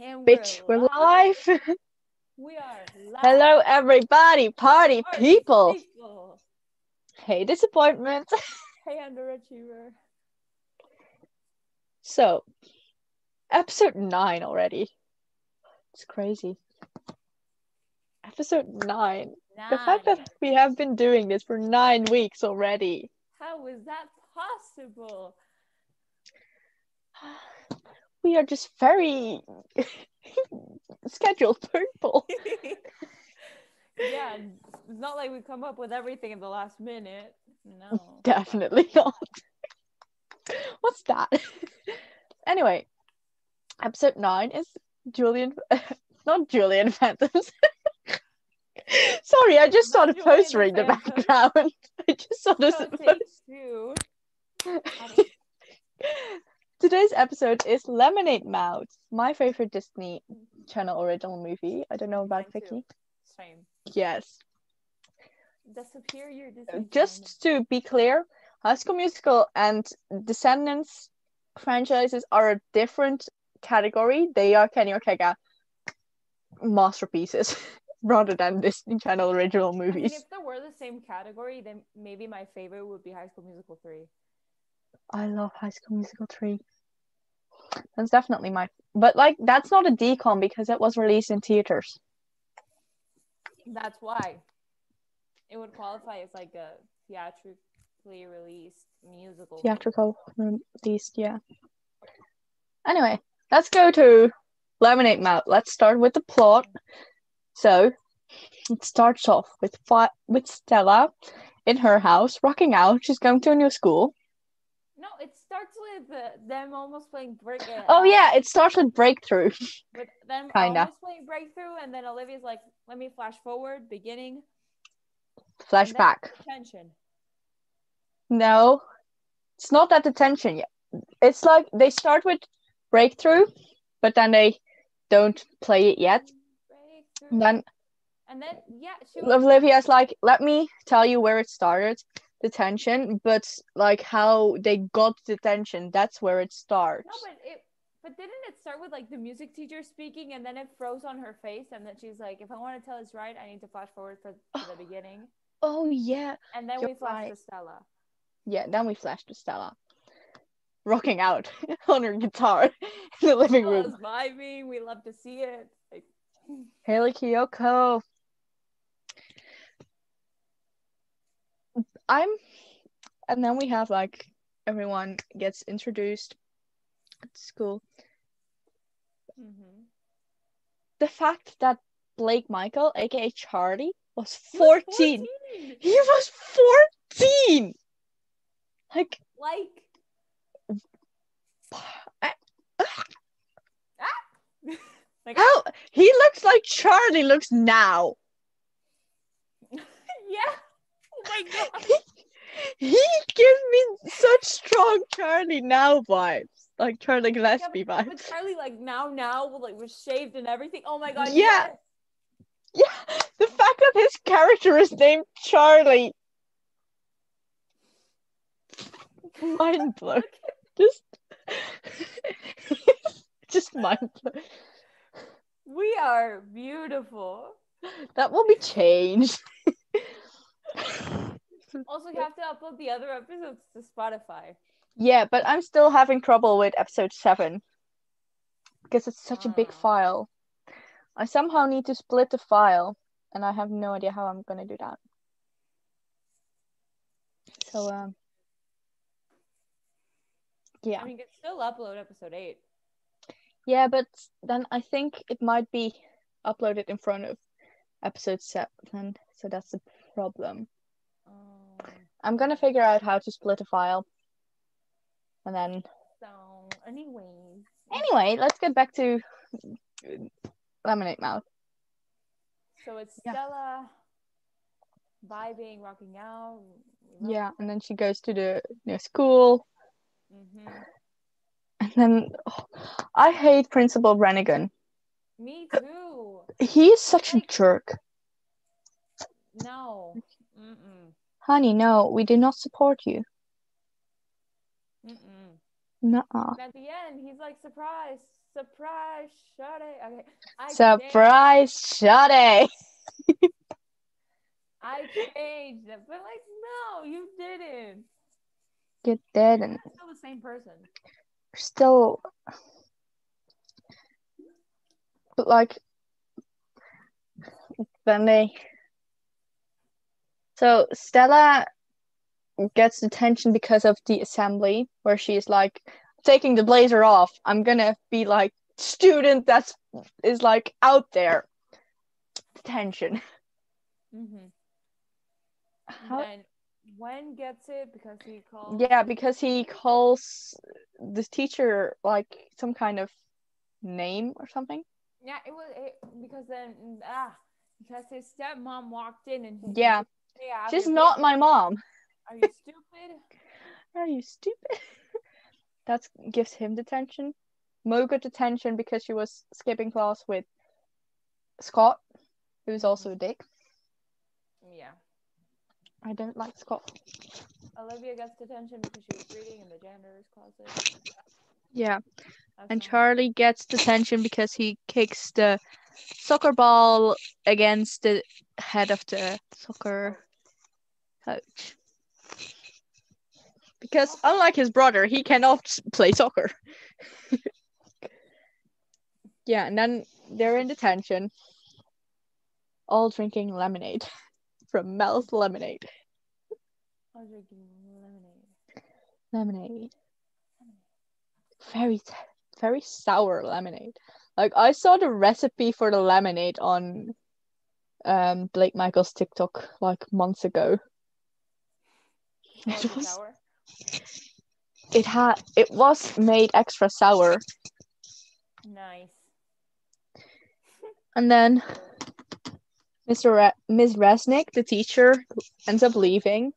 And Bitch, we're live. We are live. Hello, everybody, party people. people. Hey, disappointment. Hey, underachiever. So, episode nine already. It's crazy. Episode nine. The fact that we have been doing this for nine weeks already. How is that possible? We are just very scheduled people. yeah, it's not like we come up with everything in the last minute. No. Definitely not. What's that? anyway, episode nine is Julian, not Julian Phantoms. Sorry, I just saw the poster in the background. I just saw this. So it takes two. Today's episode is Lemonade Mouth, my favorite Disney Channel original movie. I don't know about Mine too. Vicky. Same. Yes. The superior Disney uh, Just to be clear, High School Musical and Descendants franchises are a different category. They are Kenny Ortega masterpieces rather than Disney Channel original I mean, movies. if they were the same category, then maybe my favorite would be High School Musical 3. I love High School Musical 3. That's definitely my but like that's not a decom because it was released in theaters. That's why it would qualify as like a theatrically released musical. Theatrical released, yeah. Anyway, let's go to Lemonade Mouth. Let's start with the plot. So it starts off with fi- with Stella in her house, rocking out. She's going to a new school. No, it starts with uh, them almost playing break. Oh yeah, it starts with breakthrough. with them kinda. almost playing breakthrough, and then Olivia's like, "Let me flash forward, beginning Flashback. tension." No, it's not that the tension yet. It's like they start with breakthrough, but then they don't play it yet. Breakthrough. And then And then yeah, she was Olivia's like, let me tell you where it started, the tension, but like how they got the tension, that's where it starts. no, but it. But didn't it start with like the music teacher speaking, and then it froze on her face, and then she's like, "If I want to tell this right, I need to flash forward for, to the beginning." Oh yeah. And then You're we flash right. to Stella. Yeah, then we flash to Stella. Rocking out on her guitar in the living Stella's room. vibing. We love to see it. Like, Hayley Kiyoko. I'm and then we have like everyone gets introduced at school. mhm. The fact that Blake Michael, aka Charlie, was He was 14. 14. He was 14. Like Like, I- like how he looks like Charlie looks now. yeah. My god. He gives me such strong Charlie now vibes. Like Charlie Gillespie but, vibes. but Charlie, like now, now, like was shaved and everything. Oh my god. Yeah. yes. Yeah, the fact that his character is named Charlie. Mind blown. Just, just mind blown. We are beautiful. That will be changed. Also, you have to upload the other episodes to Spotify. yeah, but I'm still having trouble with episode seven because it's such a big Ah. file. I somehow need to split the file, and I have no idea how I'm gonna do that. So, um, yeah. I mean, you can still upload episode eight. Yeah, but then I think it might be uploaded in front of episode seven, so that's the problem. Um, I'm gonna figure out how to split a file. And then, so, anyways. anyway, let's get back to Lemonade Mouth. So it's Yeah. Stella vibing, rocking out. Yeah, and then she goes to the new school, hmm and then oh, I hate Principal Brenigan. Me too. He is such a jerk. No. Mm-mm. Honey, no, we do not support you. Mm-mm. Nuh-uh. And at the end, he's like, surprise, surprise, Shade. Okay. I Surprise, Shade. I changed it, but like, no, you didn't. You didn't. You're still the same person. Still, but like, then they. So Stella gets detention because of the assembly, where she's like taking the blazer off. I'm gonna be like student that's is like out there. Detention. Mm-hmm. How? Then Wen gets it because he called. Yeah, because he calls the teacher like some kind of name or something. Yeah, it was it, because then ah because his stepmom walked in and he Yeah. "Hey, She's not my mom. Are you stupid? Are you stupid? that gives him detention. Mo got detention because she was skipping class with Scott, who's also a mm-hmm. dick. yeah. I don't like Scott. Olivia gets detention because she was reading in the janitor's closet. Yeah. That's And Charlie gets detention because he kicks the soccer ball against the head of the soccer coach. Because unlike his brother, he cannot play soccer. yeah, and then they're in detention, all drinking lemonade from Mel's Lemonade. Drinking lemonade. Lemonade. Very, very sour lemonade. Like I saw the recipe for the lemonade on um Blake Michael's TikTok like months ago. It was sour? it had it was made extra sour Nice. and then Mr. Re- Ms. Resnick, the teacher, ends up leaving.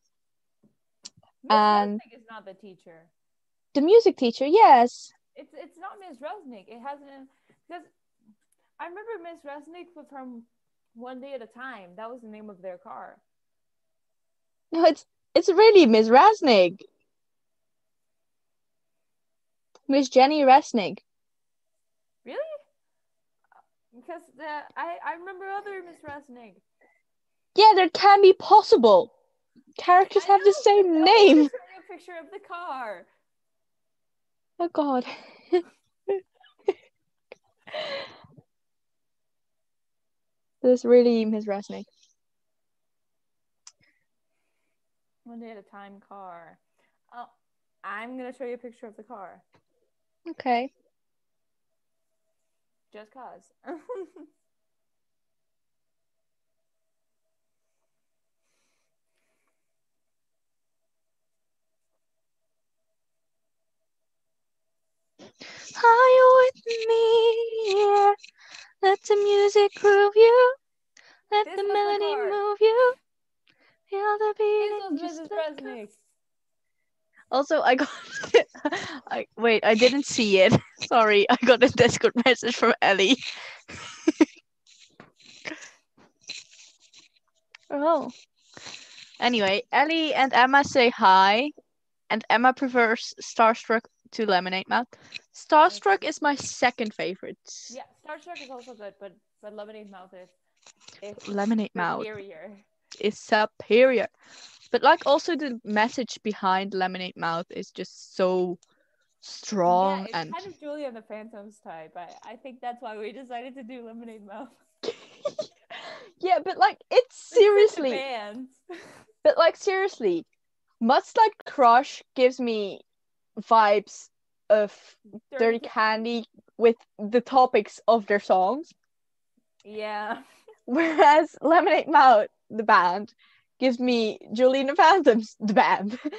Miss And- Resnick is not the teacher. The music teacher, yes. It's it's not Miss Resnick. It hasn't because I remember Miss Resnick was from One Day at a Time. That was the name of their car. No, it's it's really Ms. Resnick. Miss Jenny Resnick. Really? Because the I I remember other Miss Resnick. Yeah, there can be possible. Characters I have the know, but same name. wanted to show you a picture of the car. Oh god. this is really Ms. Resnick. One Day at a Time car. Oh, I'm gonna show you a picture of the car. Okay. Just cause. Are you with me? Yeah. Let the music groove you. Let This the melody move you. Feel the beat. Mrs. Resnick. Also, I got. I wait. I didn't see it. Sorry, I got a Discord message from Ellie. oh. Anyway, Ellie and Emma say hi, and Emma prefers Starstruck to Lemonade Mouth. Starstruck is my second favorite. Yeah, Starstruck is also good, but but Lemonade Mouth is Lemonade Mouth superior. Is superior. But like also the message behind Lemonade Mouth is just so strong yeah, it's and kind of Julie and the Phantoms type. I, I think that's why we decided to do Lemonade Mouth. yeah, but like it's It's such a seriously. But like seriously, Mudslide Crush gives me vibes of Dirty Candy with the topics of their songs, Yeah. whereas Lemonade Mouth, the band, gives me the Phantoms, the band.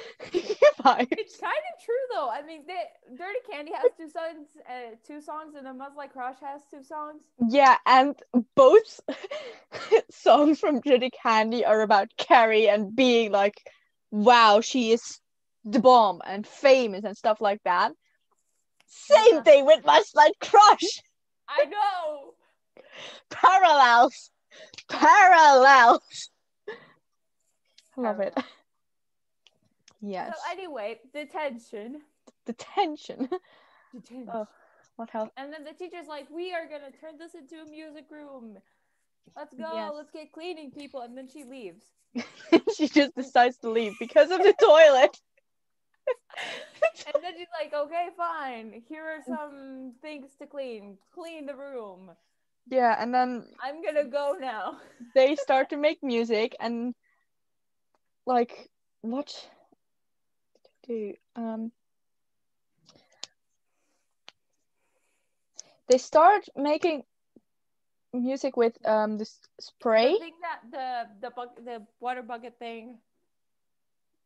It's kind of true though. I mean, they, Dirty Candy has two songs, uh, two songs, and then Mudslide Crush has two songs. Yeah, and both songs from Dirty Candy are about Carrie and being like, wow, she is the bomb and famous and stuff like that. Same Yeah. thing with Mudslide Crush. I know. parallels parallels I love it yes So anyway, detention. the tension Detention. Oh. what else? And then the teacher's like, "We are gonna turn this into a music room. Let's go. Yes. Let's get cleaning people." And then she leaves. she just decides to leave because of the toilet. And then she's like, "Okay, fine. Here are some things to clean. Clean the room. Yeah, and then I'm gonna go now." they start to make music and like what do? Um they start making music with um this spray. The thing that the the buck the water bucket thing.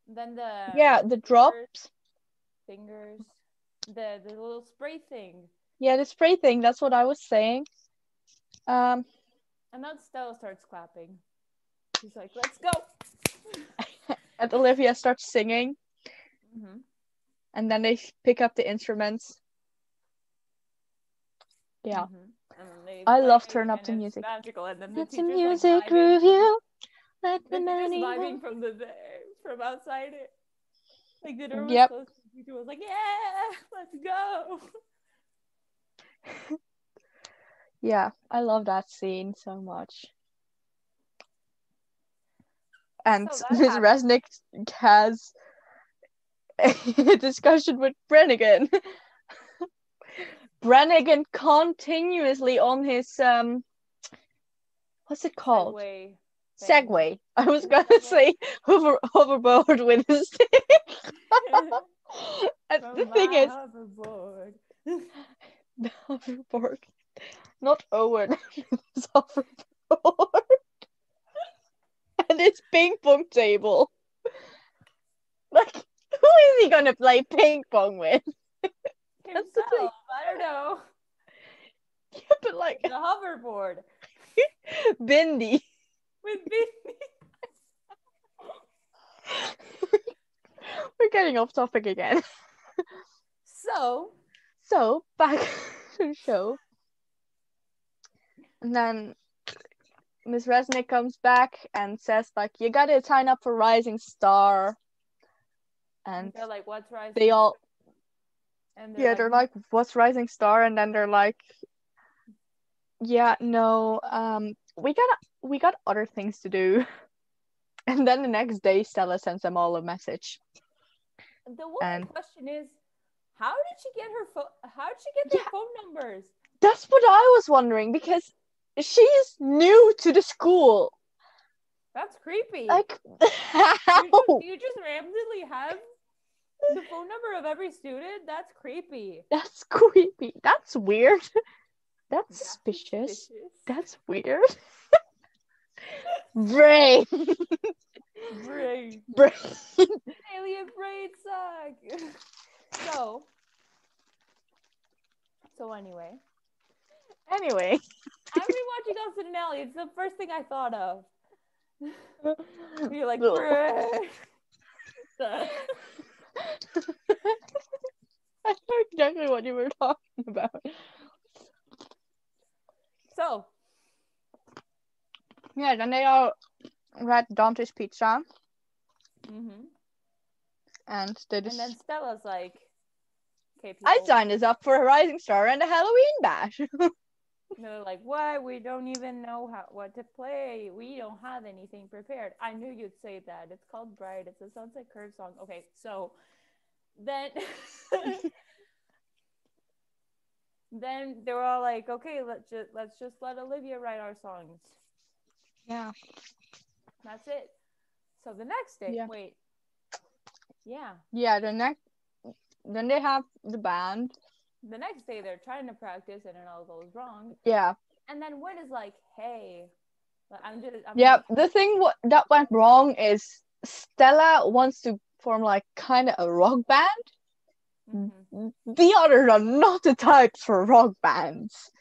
Then the yeah the drops. fingers, the the little spray thing, yeah the spray thing that's what i was saying um and then Stella starts clapping. She's like, "Let's go." and olivia starts singing hmm and then they pick up the instruments yeah Mhm. They I love turn up the music. Magical, and then the it's a teacher's, music like, review let the The money vibing from the from outside it. Like the door was Yep. closed. The teacher was like, "Yeah, let's go." Yeah, I love that scene so much. And So Ms. Resnick has a discussion with Brenigan. Brenigan continuously on his um what's it called? Segway. Segway. I was gonna say hover hoverboard with his stick. and the thing is hoverboard. the hoverboard. Not Owen. his hoverboard. and his ping pong table. Like, who is he gonna play ping pong with? That's the thing. Himself, I don't know. Yeah, but like The hoverboard Bindi. with Vinny. We're getting off topic again. So So back to the show. And then Miss Resnick comes back and says like you gotta sign up for Rising Star. And they're like, "What's rising?" they all and yeah, they're like, what's Rising Star? And then they're like, yeah, no, um, we got we got other things to do. And then the next day, Stella sends them all a message. The one and- question is, how did she get her phone? How did she get their Yeah. phone numbers? That's what I was wondering because she's new to the school. That's creepy. Like, you, just, you just randomly have the phone number of every student. That's creepy. That's creepy. That's weird. That's That's suspicious. suspicious. That's weird. Brain. Brain. Brain. Alien brain suck. so. So anyway, Anyway. I'm rewatching Austin and Ally. It's the first thing I thought of. You're like, I know exactly what you were talking about. so Yeah, then they all read Dante's Pizza mhm. and they just. and then Stella's like, okay, people. I signed us up for a Rising Star and a Halloween bash. And they're like, what? We don't even know how what to play. We don't have anything prepared. I knew you'd say that. It's called Bright. It's a Sunset Curve song. Okay, so then then they were all like, okay, let's just let's just let Olivia write our songs. yeah. That's it. So the next day, Yeah. wait, yeah, Yeah, the next then they have the band. The next day they're trying to practice and it all goes wrong. Yeah. And then Wen is like, hey, I'm just, I'm Yeah, just- the thing w- that went wrong is Stella wants to form like kind of a rock band. Mhm. The others are not the types for rock bands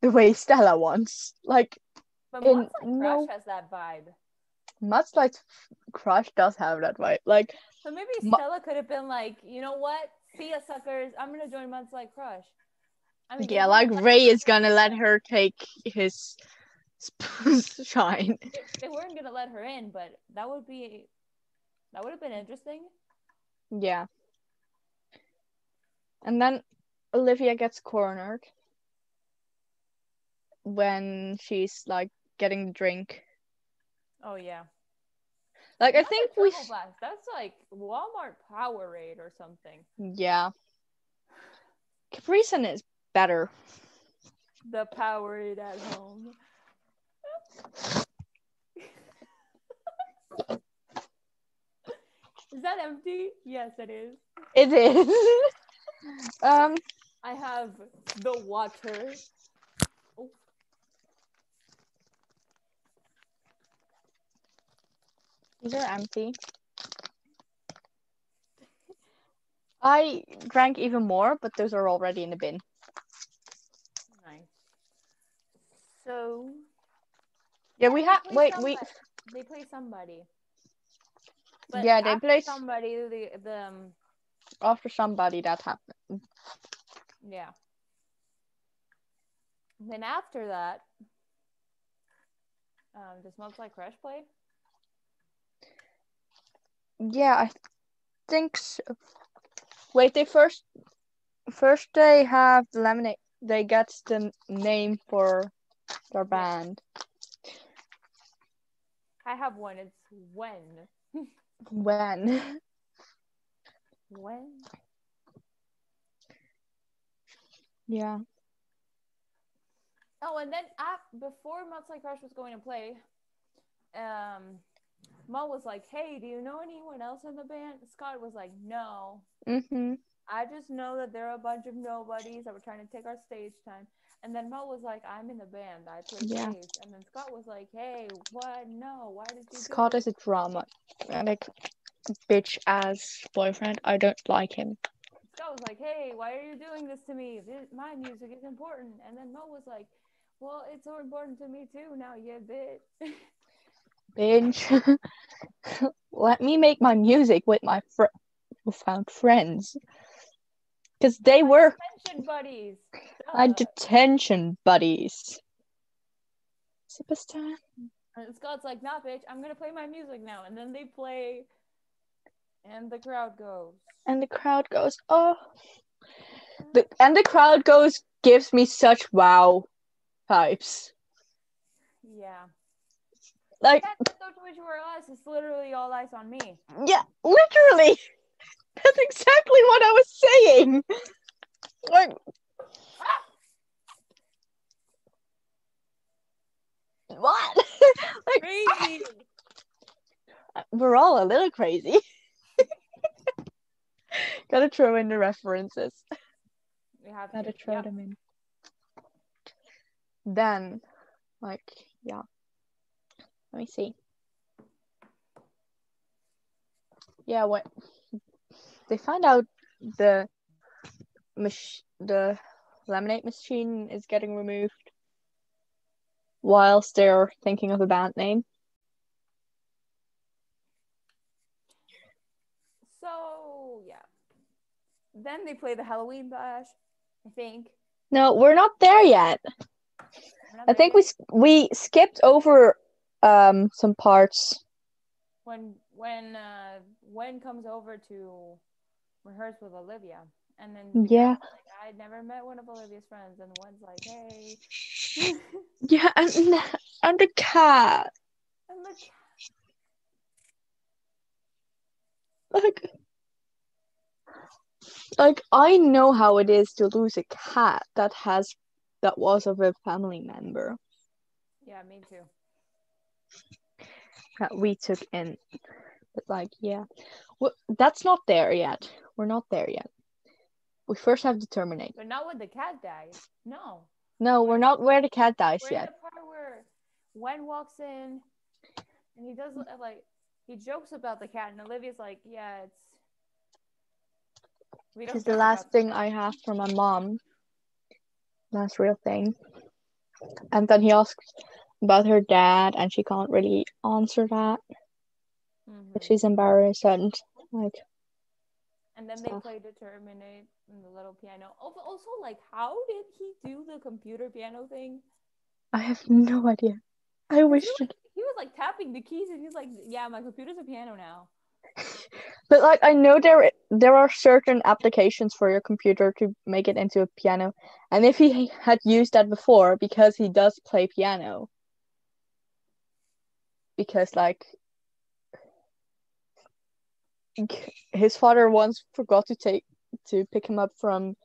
the way Stella wants. Like But in Monster Crush has that vibe. Mudslide Crush does have that vibe. Like So maybe Stella could have been like, you know what? See ya, suckers. I'm gonna join Mudslide Crush. I mean, yeah, like Ray is gonna- let her take his shine. They weren't gonna let her in, but that would be that would have been interesting. Yeah. And then Olivia gets cornered when she's like getting the drink. Oh yeah. Like I think we Blast. That's like Walmart Powerade or something. yeah. Capri Sun is better. The Powerade at home. is that empty? Yes, it is. It is. um I have the water. These are empty. I drank even more, but those are already in the bin. Nice. So Yeah, we have wait, we They play somebody. But Yeah, they after play somebody. The the um, after somebody that happened. yeah. Then after that, um, does Smells Like Crush play? Yeah, I think so. Wait, they first first they have the lemonade. They get the name for their band. I have one. It's when. When? When? Yeah. Oh, and then af- before Like Crush was going to play, um, Mo was like, "Hey, do you know anyone else in the band?" Scott was like, "No." Mhm. I just know that there are a bunch of nobodies that were trying to take our stage time. And then Mo was like, I'm in the band. I play Yeah. bass. And then Scott was like, Hey, what? No, why did you Scott this?" is a drama, like bitch ass boyfriend. I don't like him. Scott was like, Hey, why are you doing this to me? This, my music is important. And then Mo was like, Well, it's so important to me too now, you bitch. Bitch. Let me make my music with my fr- found friends. Because they were detention buddies. my detention buddies. Superstar. And Scott's like, Nah, bitch, I'm gonna play my music now. And then they play, and the crowd goes. And the crowd goes, oh. The, and the crowd goes, gives me such wow vibes. Yeah. Like, That's so Twitch Were Us. It's literally all eyes on me. yeah, literally. That's exactly what I was saying. Like, what? like, Crazy. we're all a little crazy. Gotta throw in the references. we have Gotta to. throw Yep. them in. Then, like, yeah. Let me see. Yeah, what they find out the mach- the laminate machine is getting removed whilst they're thinking of a band name. So yeah. Then they play the Halloween bash. I think. No, we're not there yet. I think we we skipped over um some parts. when when uh when comes over to rehearse with Olivia, and then Yeah. like, I never met one of Olivia's friends, and one's like, hey, Yeah, and and the cat. and the like like I know how it is to lose a cat that has that was of a family member yeah, me too. That we took in. But like, yeah, well, that's not there yet. We're not there yet. We first have to terminate. But not when the cat dies. No. No, we're not where the cat dies We're yet. the part where Wen walks in and he does uh, like he jokes about the cat and Olivia's like, yeah, it's we This is the last thing I have for my mom. Last real thing. And then he asks about her dad, and she can't really answer that. Mhm. She's embarrassed and like, And then they stuff. play Determinate and the little piano. Also, also, like, how did he do the computer piano thing? I have no idea. I wish He to was, he was like tapping the keys and he's like, yeah, my computer's a piano now. But like I know there there are certain applications for your computer to make it into a piano. And if he had used that before because he does play piano. Because like his father once forgot to take to pick him up from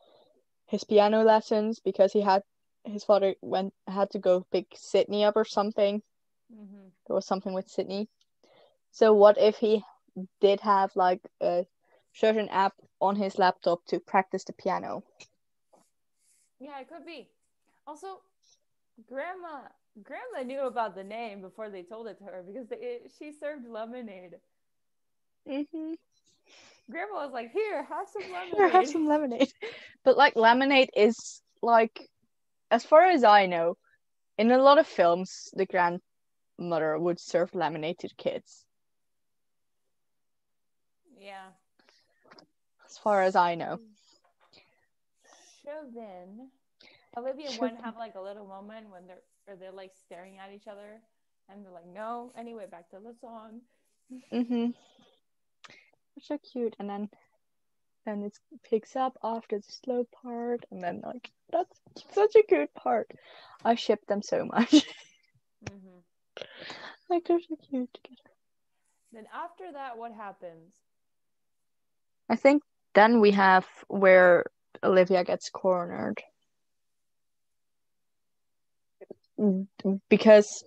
his piano lessons because he had his father went had to go pick Sydney up or something. Mm-hmm. There was something with Sydney. So what if he did have like a certain app on his laptop to practice the piano? Yeah, it could be. Also, grandma grandma knew about the name before they told it to her because they, it, she served lemonade. Mm-hmm. Grandma was like, "Here, have some lemonade." Here, have some lemonade. But like lemonade is like, as far as I know, in a lot of films, the grandmother would serve lemonade to the kids. Yeah. As far as I know. So then, Olivia and Wen have like a little moment when they're or they're like staring at each other, and they're like, "No." Anyway, back to the song. Mm-hmm. So cute, and then then it picks up after the slow part, and then like that's such a good part. I ship them so much. Mm-hmm. like they're so cute together. Then after that, what happens? I think then we have where Olivia gets cornered. Because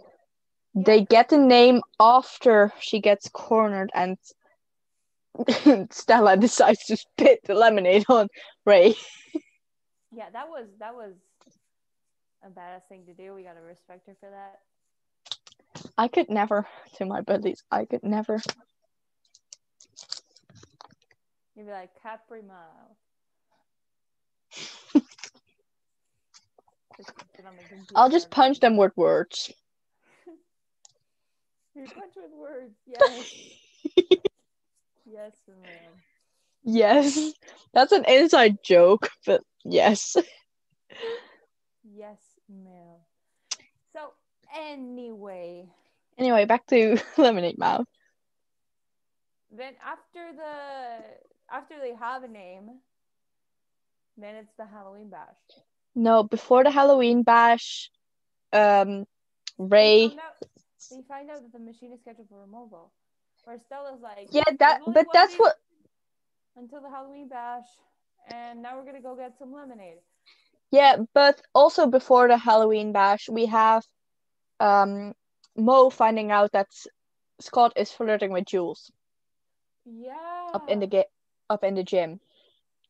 they get the name after she gets cornered and Stella decides to spit the lemonade on Ray. Yeah, that was that was a badass thing to do. We gotta respect her for that. I could never, to my buddies, I could never. You'd be like Capri Mile. Just sit on the I'll just punch them with words. You punch with words. Yes. yes, ma'am. Yes, that's an inside joke, but yes. Yes, ma'am. So anyway, Anyway, back to Lemonade Mouth. then after the after they have a name, then it's the Halloween bash. No, before the Halloween bash, um, They Ray. found out, they find out that the machine is scheduled for removal. Where Stella's like, Yeah, that, but that's what. until the Halloween bash, and now we're gonna go get some lemonade. Yeah, but also before the Halloween bash, we have, um, Mo finding out that Scott is flirting with Jules Yeah. up in the ga- up in the gym,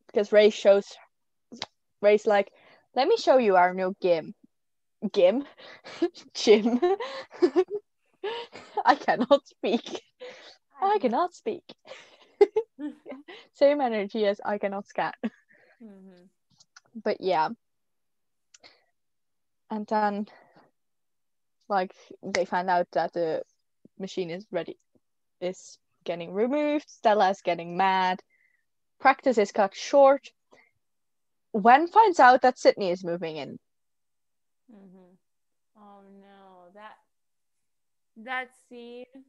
because Ray shows. Ray's like, "Let me show you our new gym." Gym, gym. I cannot speak. I cannot speak. Same energy as I cannot scan. hmm But yeah. And then like they find out that the machine is ready is getting removed, Stella is getting mad, practice is cut short. Wen finds out that Sydney is moving in. hmm Oh no, that that scene.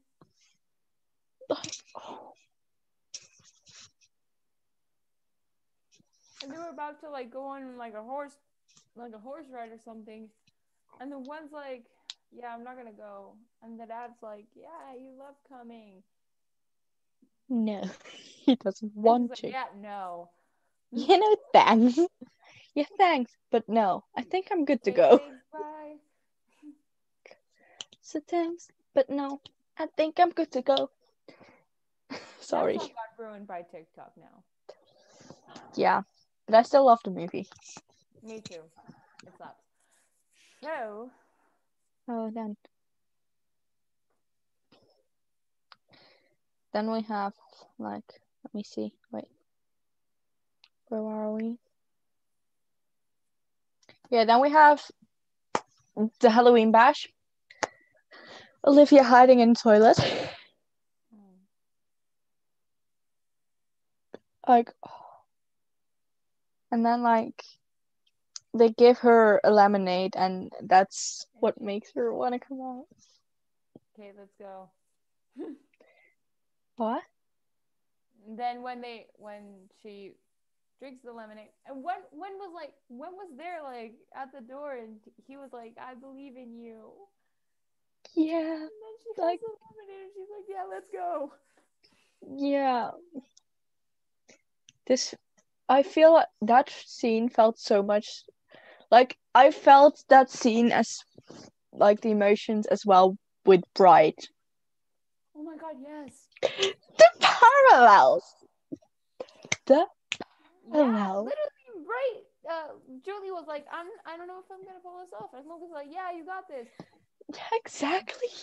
Oh, And they were about to like go on like a horse, like a horse ride or something, and the one's like, "Yeah, I'm not gonna go," and the dad's like, "Yeah, you love coming." no, he doesn't And want like, to. Yeah, no. You know, thanks. yeah, thanks, but no, I think I'm good to go. bye. So thanks, but no, I think I'm good to go. Sorry. Got ruined by TikTok now. Yeah, but I still love the movie. Me too. It slaps. So Oh, then. Then we have, like, let me see. Wait. Where are we? Yeah, then we have the Halloween bash. Olivia hiding in toilet. Like, and then, like, they give her a lemonade, and that's what makes her want to come out. okay, let's go. What? then when they when she drinks the lemonade and when when was like when was there like at the door and he was like I believe in you. Yeah. And then she Like- the lemonade and she's like, yeah, let's go. Yeah. This I feel that scene felt so much like I felt that scene as like the emotions as well with Bright. Oh my god, yes. The parallels. The Yeah, literally, right. Uh, Julie was like, I'm, I don't know if I'm gonna pull this off. And Smoke was like, Yeah, you got this. yeah, exactly.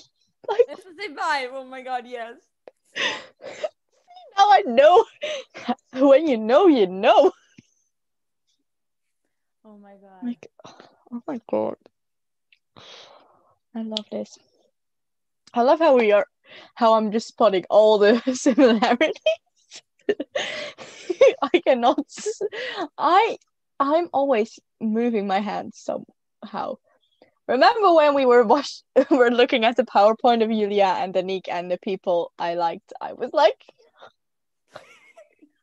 Like It's the same vibe. Oh my god, yes. now I know when you know you know. Oh my god. Like oh my god. I love this. I love how we are how I'm just spotting all the similarities. I cannot I I'm always moving my hands somehow. Remember when we were watch were looking at the PowerPoint of Yulia and Danik and the people I liked? I was like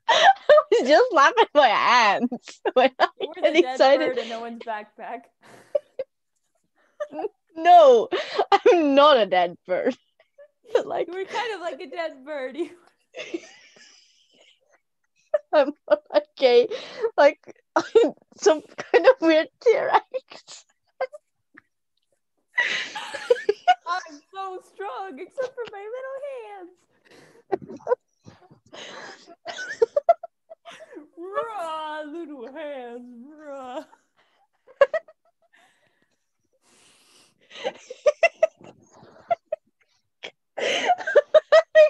I was just laughing my hands when I We're get excited. bird in no one's backpack. No, I'm not a dead bird. like we're kind of like a dead bird. You- I'm okay, like I'm some kind of weird T-Rex. I'm so strong, except for my little hands. Raw little hands, raw.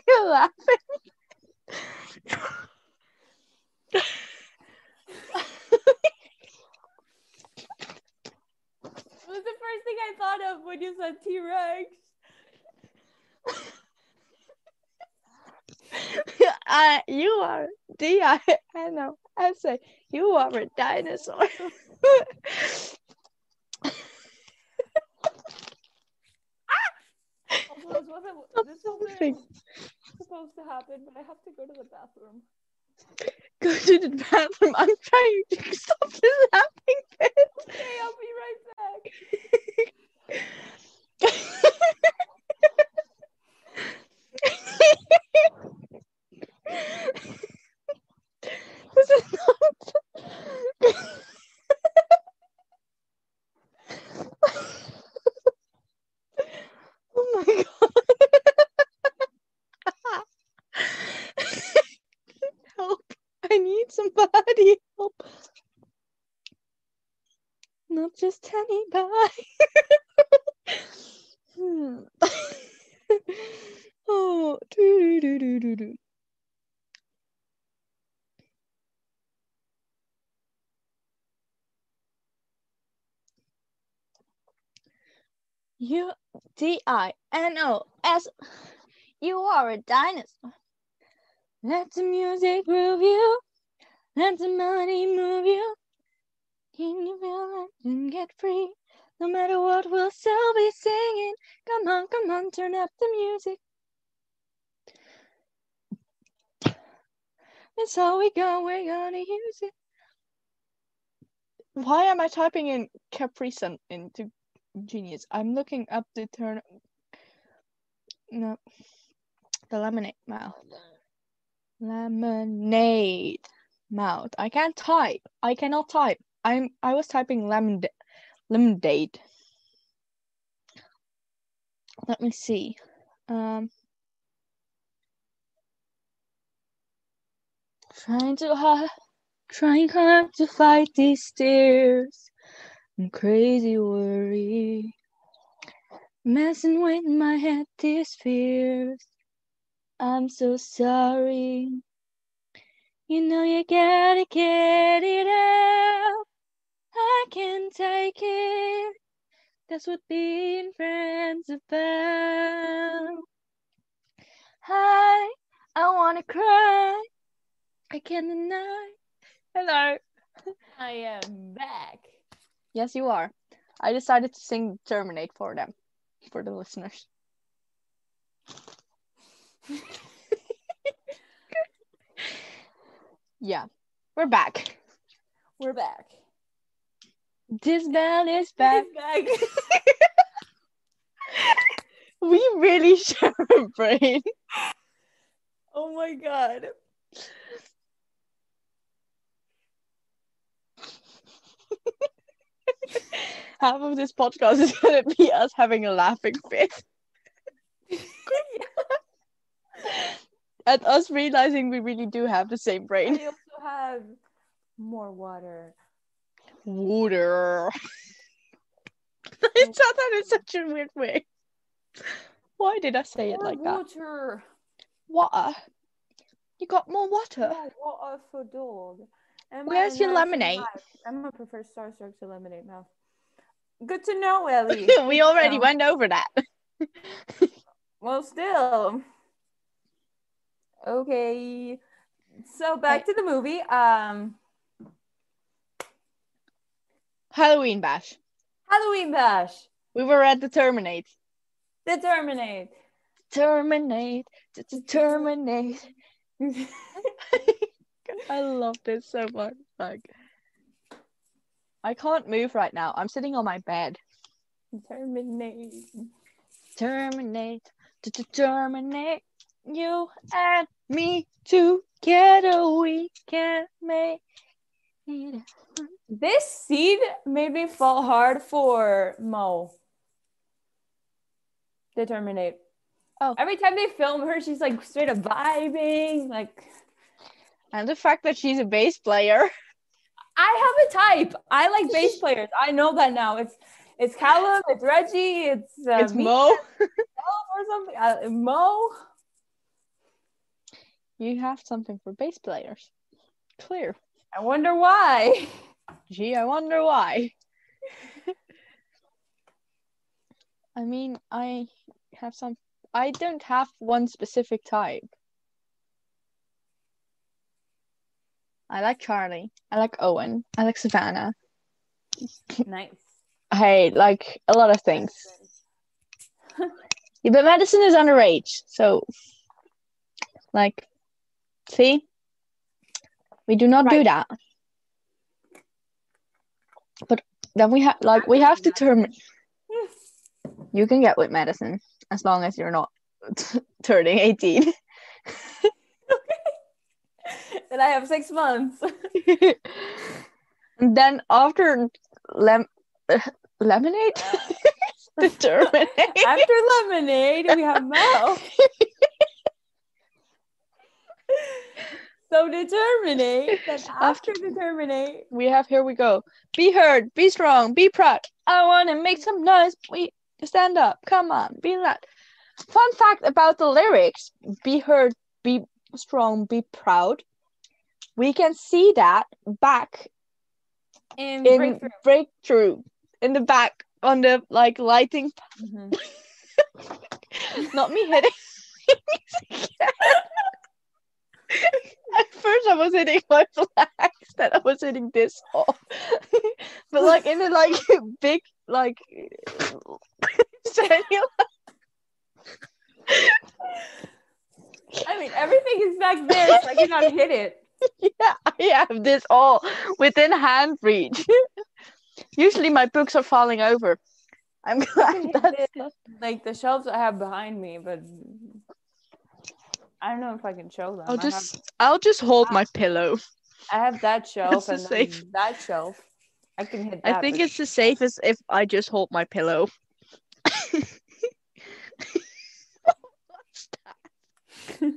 You're laughing. It was the first thing I thought of when you said T Rex. uh, you are D I N O S A. You are a dinosaur. This wasn't this wasn't supposed to happen, but I have to go to the bathroom. Go to the bathroom. I'm trying to stop this laughing. Okay, I'll be right back. this is not. oh my god. help. I need somebody help. Not just anybody. Hmm. oh, doo doo doo doo doo. U D I N O S. You are a dinosaur. Let the music groove you. Let the melody move you. Can you feel it and get free? No matter what, we'll still be singing. Come on, come on, turn up the music. That's how we go, we're gonna use it. Why am I typing in Capri Sun into Genius? I'm looking up the turn. No. The lemonade mouth. Lemonade mouth. I can't type. I cannot type. I'm I was typing lemon lemonade. Let me see. Um trying to hard trying hard to fight these tears and crazy worry. Messing with my head these fears. I'm so sorry. You know you gotta get it out. I can take it. That's what being friends about. Hi, I wanna cry. I can't deny. Hello. I am back. Yes, you are. I decided to sing Terminate for them, for the listeners. Yeah, we're back. We're back. This band is back. back. we really share a brain. oh my god. Half of this podcast is gonna be us having a laughing fit. and us realizing we really do have the same brain. I also have more water. Water. I said that in such a weird way. Why did I say it More like that? water. Water. You got more water. More water for dog. Am Where's your lemonade? live? I'm gonna prefer Starstruck to lemonade now. Good to know, Ellie. we already No. went over that. well, still. Okay. So back to the movie. Um, Halloween bash. Halloween Bash. We were at the Terminate. Determinate. Terminate. t- t- Terminate. I love this so much. Like, I can't move right now. I'm sitting on my bed. Terminate. Terminate. Terminate. You and me together. We can make it. This scene made me fall hard for Mo. Determinate. Oh. Every time they film her, she's like straight up vibing. Like And the fact that she's a bass player. I have a type. I like bass players. I know that now. It's it's Callum. It's Reggie. It's uh, it's Mo. or something. Uh, Mo. You have something for bass players. Clear. I wonder why. Gee, I wonder why. I mean, I have some. I don't have one specific type. I like Charlie. I like Owen. I like Savannah. Nice. I like a lot of things. Yeah, but Madison is underage, so like, see, we do not do that. But then we have like we have to term. You can get with medicine as long as you're not turning eighteen. And I have six months. and then after lem- lemonade, the terminate. After lemonade, we have Mo. So determinate that after determinate, we have here we go. Be heard, be strong, be proud. I want to make some noise. We stand up. Come on, be loud. Fun fact about the lyrics: Be heard, be strong, be proud. We can see that back in, in breakthrough. breakthrough in the back on the like lighting. Mhm. Not me hitting. At first, I was hitting my flags. Then I was hitting this off. but like in a like big like I mean, everything is back there, so I cannot hit it. yeah, I have this all within hand reach. Usually, my books are falling over. I'm glad that's not. Like the shelves I have behind me, but I don't know if I can show them. I'll I have- just I'll just hold my ah. pillow. I have that shelf and safe. that shelf. I can hit that. I think it's the safest if I just hold my pillow. What's that?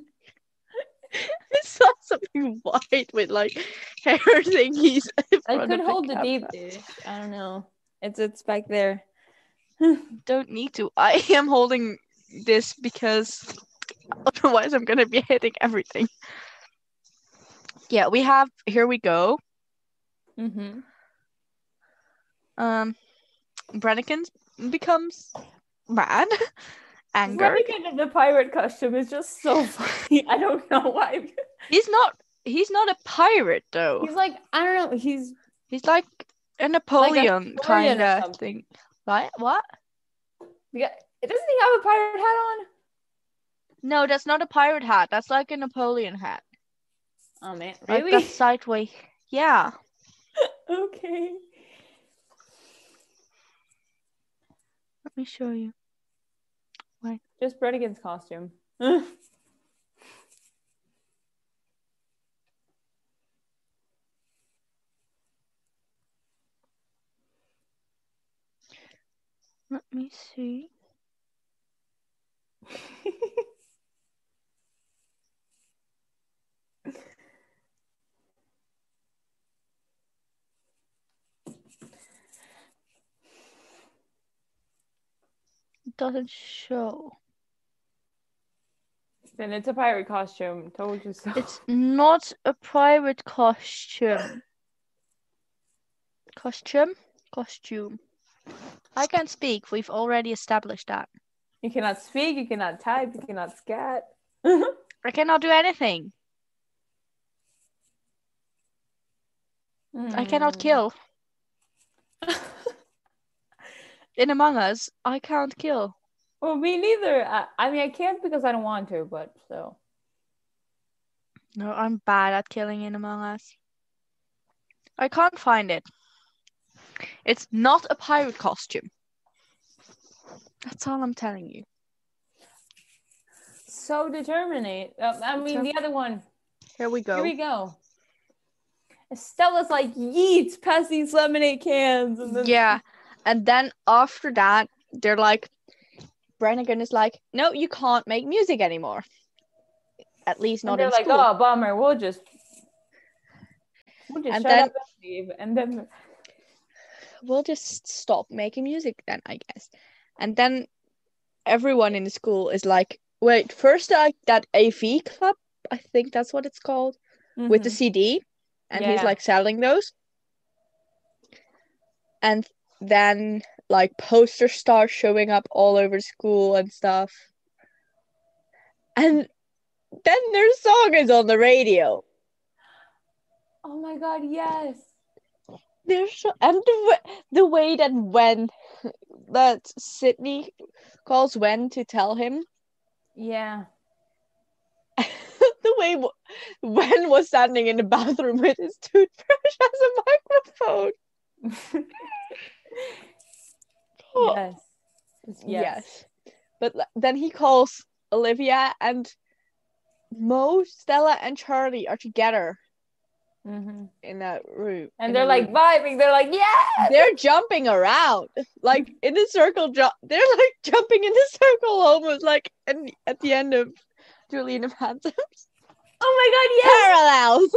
I saw something white with like hair thingies. I could of the hold the deep dish. I don't know. It's it's back there. Don't need to. I am holding this because otherwise I'm gonna be hitting everything. Yeah, we have. Here we go. Mm-hmm. Um, Brenigan becomes mad, anger. Into the pirate costume is just so funny. I don't know why. He's not. He's not a pirate though. He's like I don't know. He's He's like a Napoleon Napoleon kind of thing. Right? What? yeah. It doesn't he have a pirate hat on? No, that's not a pirate hat. That's like a Napoleon hat. Oh man, Like really? that sideway. Yeah. okay. Let me show you. Just Brenigan's costume. Let me see. doesn't show. then it's a pirate costume. Told you so. It's not a pirate costume. Costume? Costume. I can't speak. We've already established that. You cannot speak. You cannot type. You cannot scat. I cannot do anything. I cannot Hmm. kill. In Among Us, I can't kill. Well, me neither. I, I mean, I can't because I don't want to, but still. No, I'm bad at killing in Among Us. I can't find it. It's not a pirate costume. That's all I'm telling you. So determinate. Uh, I mean, the other one. Here we go. Here we go. Stella's like yeets past these lemonade cans, and then Yeah. And then after that, they're like, Brenigan is like, no, you can't make music anymore. At least not and they're in like, school. "Oh, bummer. We'll just, we'll just And shut then- up and leave." And then We'll just stop making music then, I guess. And then everyone in the school is like, wait, first like that AV club, I think that's what it's called, with the Mhm. CD, and he's like selling those. And then like posters start showing up all over school and stuff. And then their song is on the radio. oh my god, yes. There's so, and the, the way that when that Sydney calls Wen to tell him Yeah. the way Wen was standing in the bathroom with his toothbrush as a microphone. Yes. yes. Yes. But then he calls Olivia and Mo, Stella, and Charlie are together Mhm. in that room. And they're the like room. vibing. They're like, yeah. they're jumping around like in a circle jump they're like jumping in a circle almost like in, at the end of Julie and the Phantoms Oh my god, yes. parallels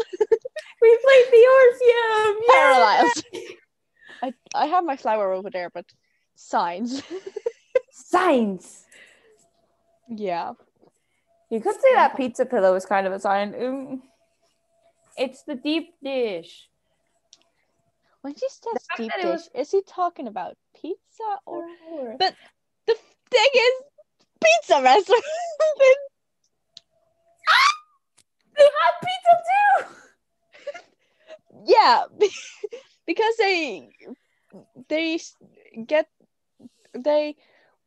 We played the Orpheum. Yeah. parallels I, I have my flower over there but signs Signs. yeah You could say that pizza pillow is kind of a sign. Mm. It's the deep dish. when she says deep dish was- is he talking about pizza or But- the thing is pizza restaurant They have pizza too. yeah because they they get they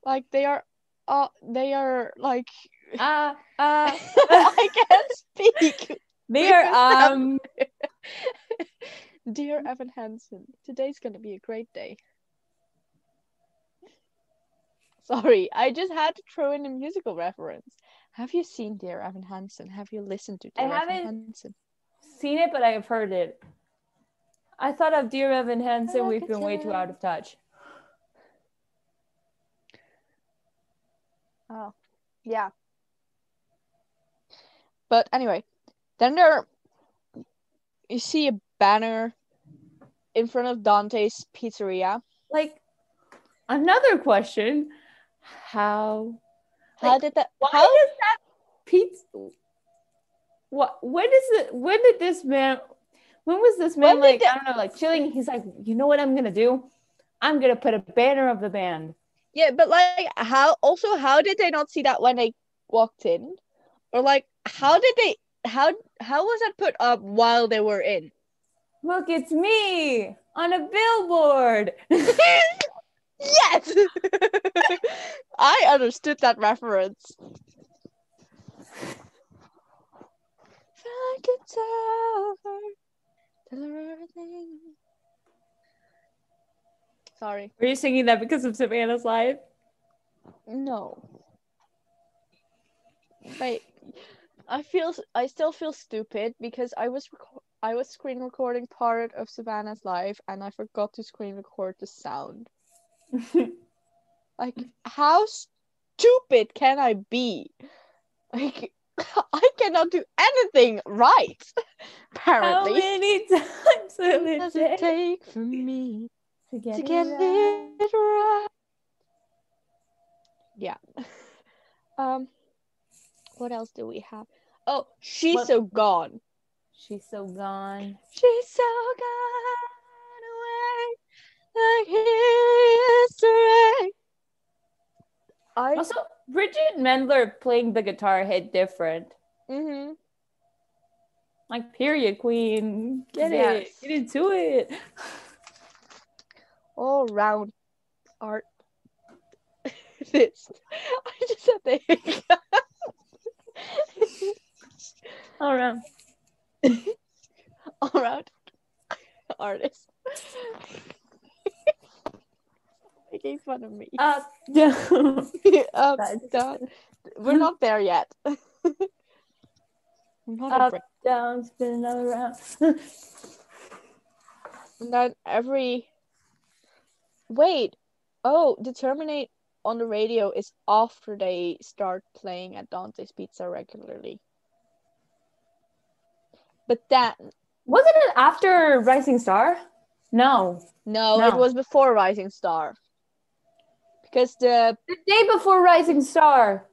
like they are uh they are like Uh, uh, I can't speak. they are um. Dear Evan Hansen, today's gonna be a great day. Sorry, I just had to throw in a musical reference. Have you seen Dear Evan Hansen? Have you listened to I Dear Evan haven't. Hansen? seen it, but I have heard it. I thought of Dear Evan Hansen. We've could been way too out of touch. Oh, yeah. But anyway, then there, you see a banner in front of Dante's Pizzeria. Like another question: How? How Like, did that? Why How does that pizza? What? When is it? When did this man? When was this man When like? the- I don't know, like chilling. He's like, you know what I'm gonna do? I'm gonna put a banner of the band. Yeah, but like how also how did they not see that when they walked in? Or like how did they how how was that put up while they were in? Look, it's me on a billboard. yes. I understood that reference. Felt like could tell her, tell her everything. Sorry. Were you singing that because of Savannah's life? No. Wait. I feel I still feel stupid because I was reco- I was screen recording part of Savannah's life and I forgot to screen record the sound. Like how stupid can I be? Like I cannot do anything right. Apparently. How many times will it does it take take for me to get, to get it right? it right? Yeah. Um what else do we have? Oh, she's What- so gone. She's so gone. She's so gone away like history. I Also, Bridgit Mendler playing the guitar hit different. mm-hmm. Like, period, queen. Get Yes. it. Get into it. all round art. this I just had the hiccup. All round. all round artist. Making fun of me. Uh, Up, down. Up, down. We're not there yet. Up, down, spin another round. And then every wait, oh, the terminate on the radio is after they start playing at Dante's Pizza regularly. But then Wasn't it after Rising Star? No. no, No. it was before Rising Star. Because the The day before Rising Star.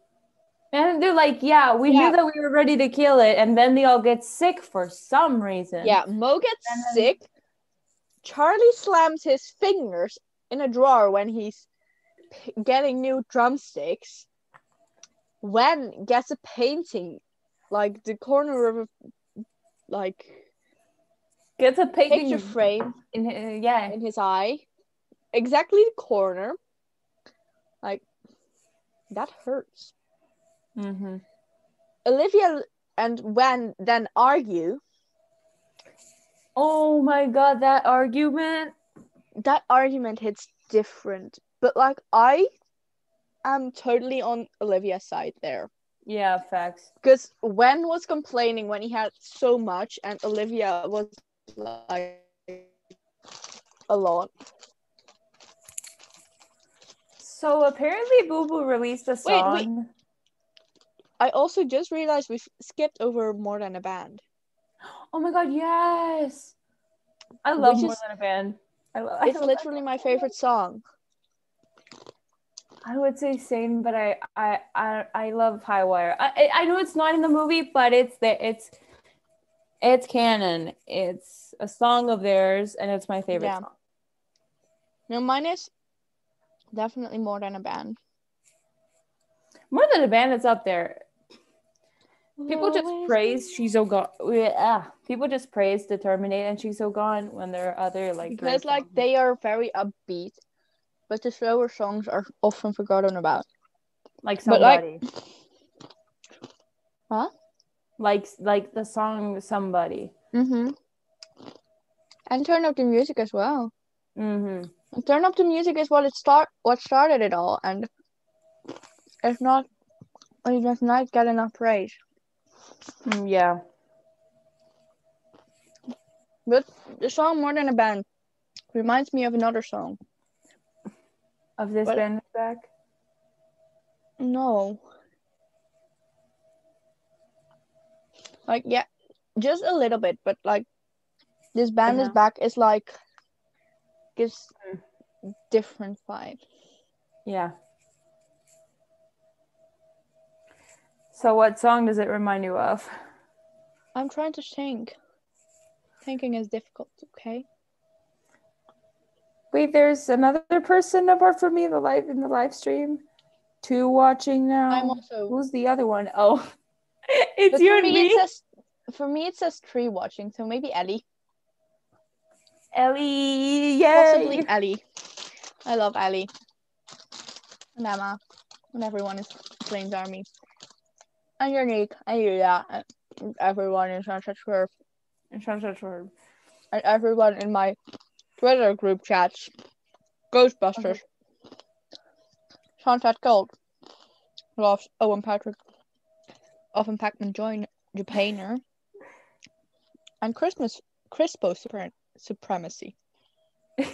And they're like, yeah, we Yeah. knew that we were ready to kill it. And then they all get sick for some reason. yeah, Mo gets then- sick. Charlie slams his fingers in a drawer when he's p- getting new drumsticks. When gets a painting, like the corner of a like Gets a painting picture frame in hi- yeah. in his eye, exactly the corner. Like that hurts. Mm-hmm. Olivia and Wen then argue. Oh my god, that argument. That argument hits different, but like I am totally on Olivia's side there. Yeah, facts. Because Wen was complaining when he had so much, and Olivia was like a lot. So apparently Boo Boo released a song. wait. I also just realized we've skipped over more than a band. Oh my god, yes. I love Which more is- than a band. I love It's I literally my favorite song. I would say same, but I I I, I love High Wire. I I- I know it's not in the movie, but it's the it's it's canon. It's a song of theirs, and it's my favorite Yeah. song. No, mine is definitely more than a band. More than a band, it's up there. People just Always praise She's So Gone. Yeah, people just praise the Terminate and She's So Gone when there are other like because like songs. they are very upbeat, but the slower songs are often forgotten about. like but, like- somebody Huh? like like the song Somebody. Mm-hmm. And turn up the music as well. Mm-hmm. Turn up the music is what it start what started it all, and if not, it does not get enough praise. Mm, yeah. But the song "More Than a Band" reminds me of another song. Of this What? band is back. No. Like yeah, just a little bit, but like this band is back is like gives mm. different vibe. Yeah. So what song does it remind you of? I'm trying to think. Thinking is difficult, okay? Wait, there's another person apart from me, the live in the live stream. Two watching now. I'm also Who's the other one? Oh, it's but you for and me, me. it says for me it says three watching, so maybe Ellie. Ellie, yay! Possibly Ellie. I love Ellie. And Emma. And everyone is Flames Army. And Unique. And Yulia. And everyone in Sunset Curve In Sunset Curve. and everyone in my Twitter group chats. Ghostbusters. Sunset Gold. Loves Owen Patrick. Owen Packman join Japaner. And Christmas Crispo Supre- Supremacy. Is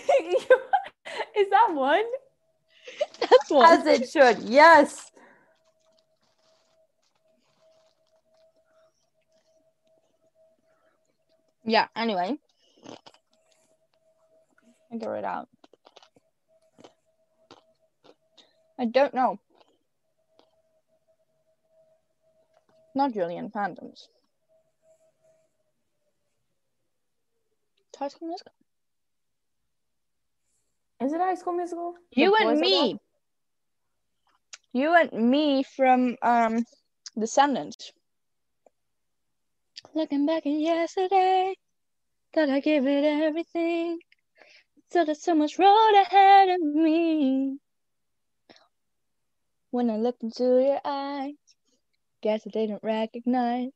that one? That's one. As it should. Yes. Yeah, anyway. Figure it out. I don't know. Not Julian fandoms. High School Musical. Is it High School Musical? You The and me. You and me from um Descendants. Looking back at yesterday, thought I gave it everything. So there's so much road ahead of me. When I looked into your eyes, guess I didn't recognize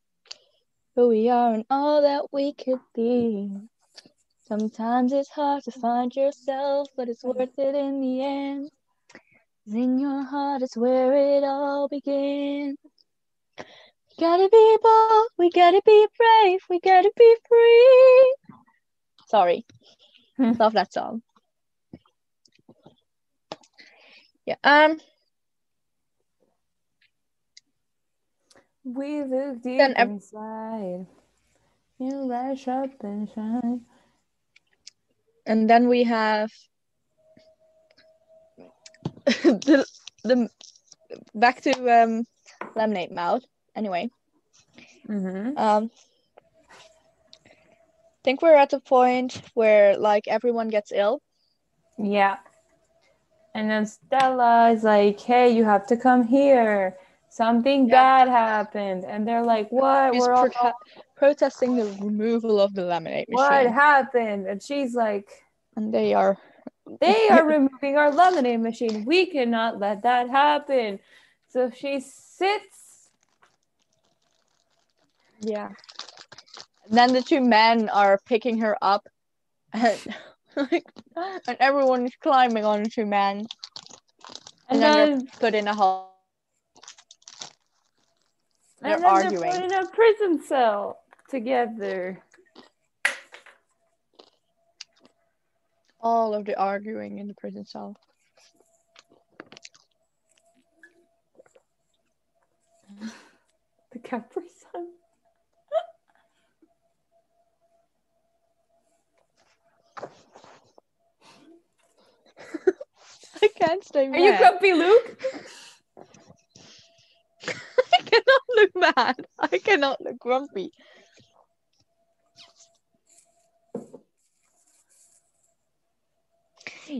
who we are and all that we could be. Sometimes it's hard to find yourself, but it's worth it in the end. in your heart is where it all begins. We gotta be bold, we gotta be brave, we gotta be free. Sorry. Love that song. Yeah, um, We look deep Then inside. You lash up and shine. And then we have the, the back to um lemonade mouth. Anyway, Mm-hmm. um, think we're at the point where like everyone gets ill. Yeah. And then Stella is like, hey, you have to come here. Something Yeah. bad happened. And they're like, what? She's We're all, prote- protesting the removal of the lemonade machine. what happened? And she's like, and they are they are removing our lemonade machine. We cannot let that happen. So she sits. Yeah. And then the two men are picking her up, and like, and everyone is climbing on the two men, And and, then, then, they're put in a hole. They're and then arguing. they're put in a prison cell together. All of the arguing in the prison cell. The Capri Sun. I can't stay Are you grumpy, Luke? I cannot look mad. I cannot look grumpy.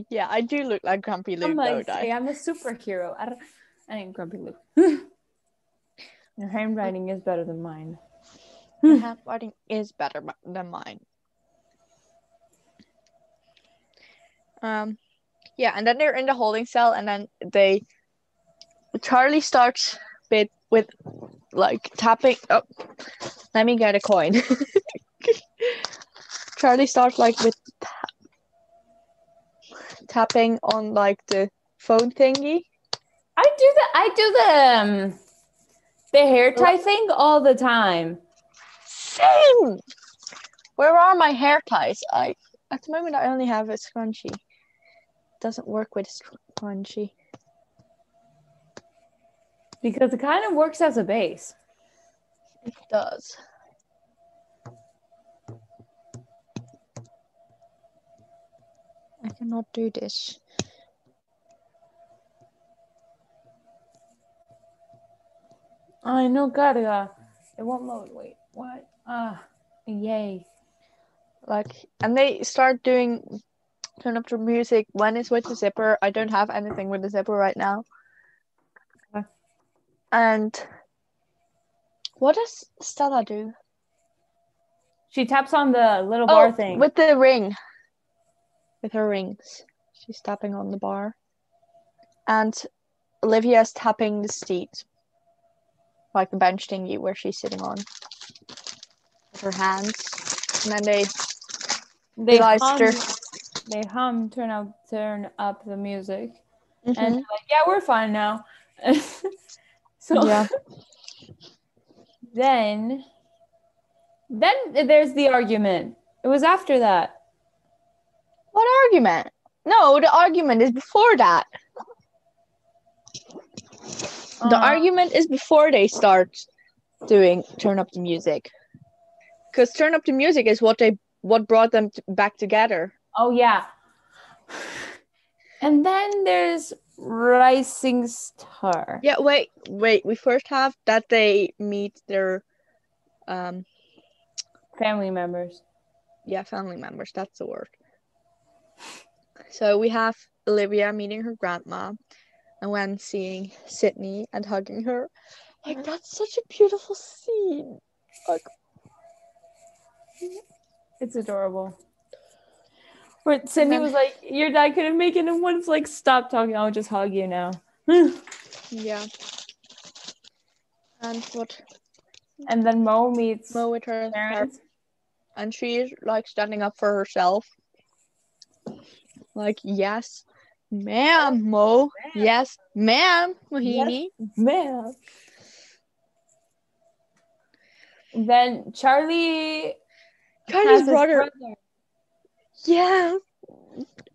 Yeah, I do look like Grumpy Luke, I'm like, say I'm a superhero. I, don't, I ain't grumpy Luke. Your handwriting is better than mine. Your handwriting is better than mine. Um, yeah, and then they're in the holding cell, and then they Charlie starts with with like tapping. Oh, let me get a coin. Charlie starts like with tapping on like the phone thingy. I do the I do the um, the hair tie thing all the time. Same. Where are my hair ties? I at the moment I only have a scrunchie. Doesn't work with scrunchie. Because it kind of works as a base. It does. I cannot do this. I know, gotta. It won't load. Wait, what? Ah, yay. Like, and they start doing turn up the music when it's with the zipper. I don't have anything with the zipper right now. Okay. And what does Stella do? She taps on the little bar oh, thing. with the ring. With her rings. She's tapping on the bar. And Olivia's tapping the seat. Like the bench thingy where she's sitting on. with her hands, and then they They hum, they hum, turn up, turn up the music, and Mhm. they're like, yeah, we're fine now. so Yeah. then, then there's the argument. It was after that. What argument? No, the argument is before that. The Uh, argument is before they start doing turn up the music. Because turn up the music is what they what brought them t- back together. Oh yeah. And then there's Rising Star. Yeah, wait, wait. We first have that they meet their um Family members. yeah, family members, that's the word. So we have Olivia meeting her grandma and Wen seeing Sydney and hugging her. Like that's such a beautiful scene. Like It's adorable. Where Sydney then- was like, Your dad couldn't make it, and one's like, Stop talking, I'll just hug you now. yeah. And what and then Mo meets Mo with her parents. and she's like standing up for herself. Like, yes, ma'am, Mo. Yes, ma'am, Mohini. Man. Then Charlie Charlie's his brother. Yeah.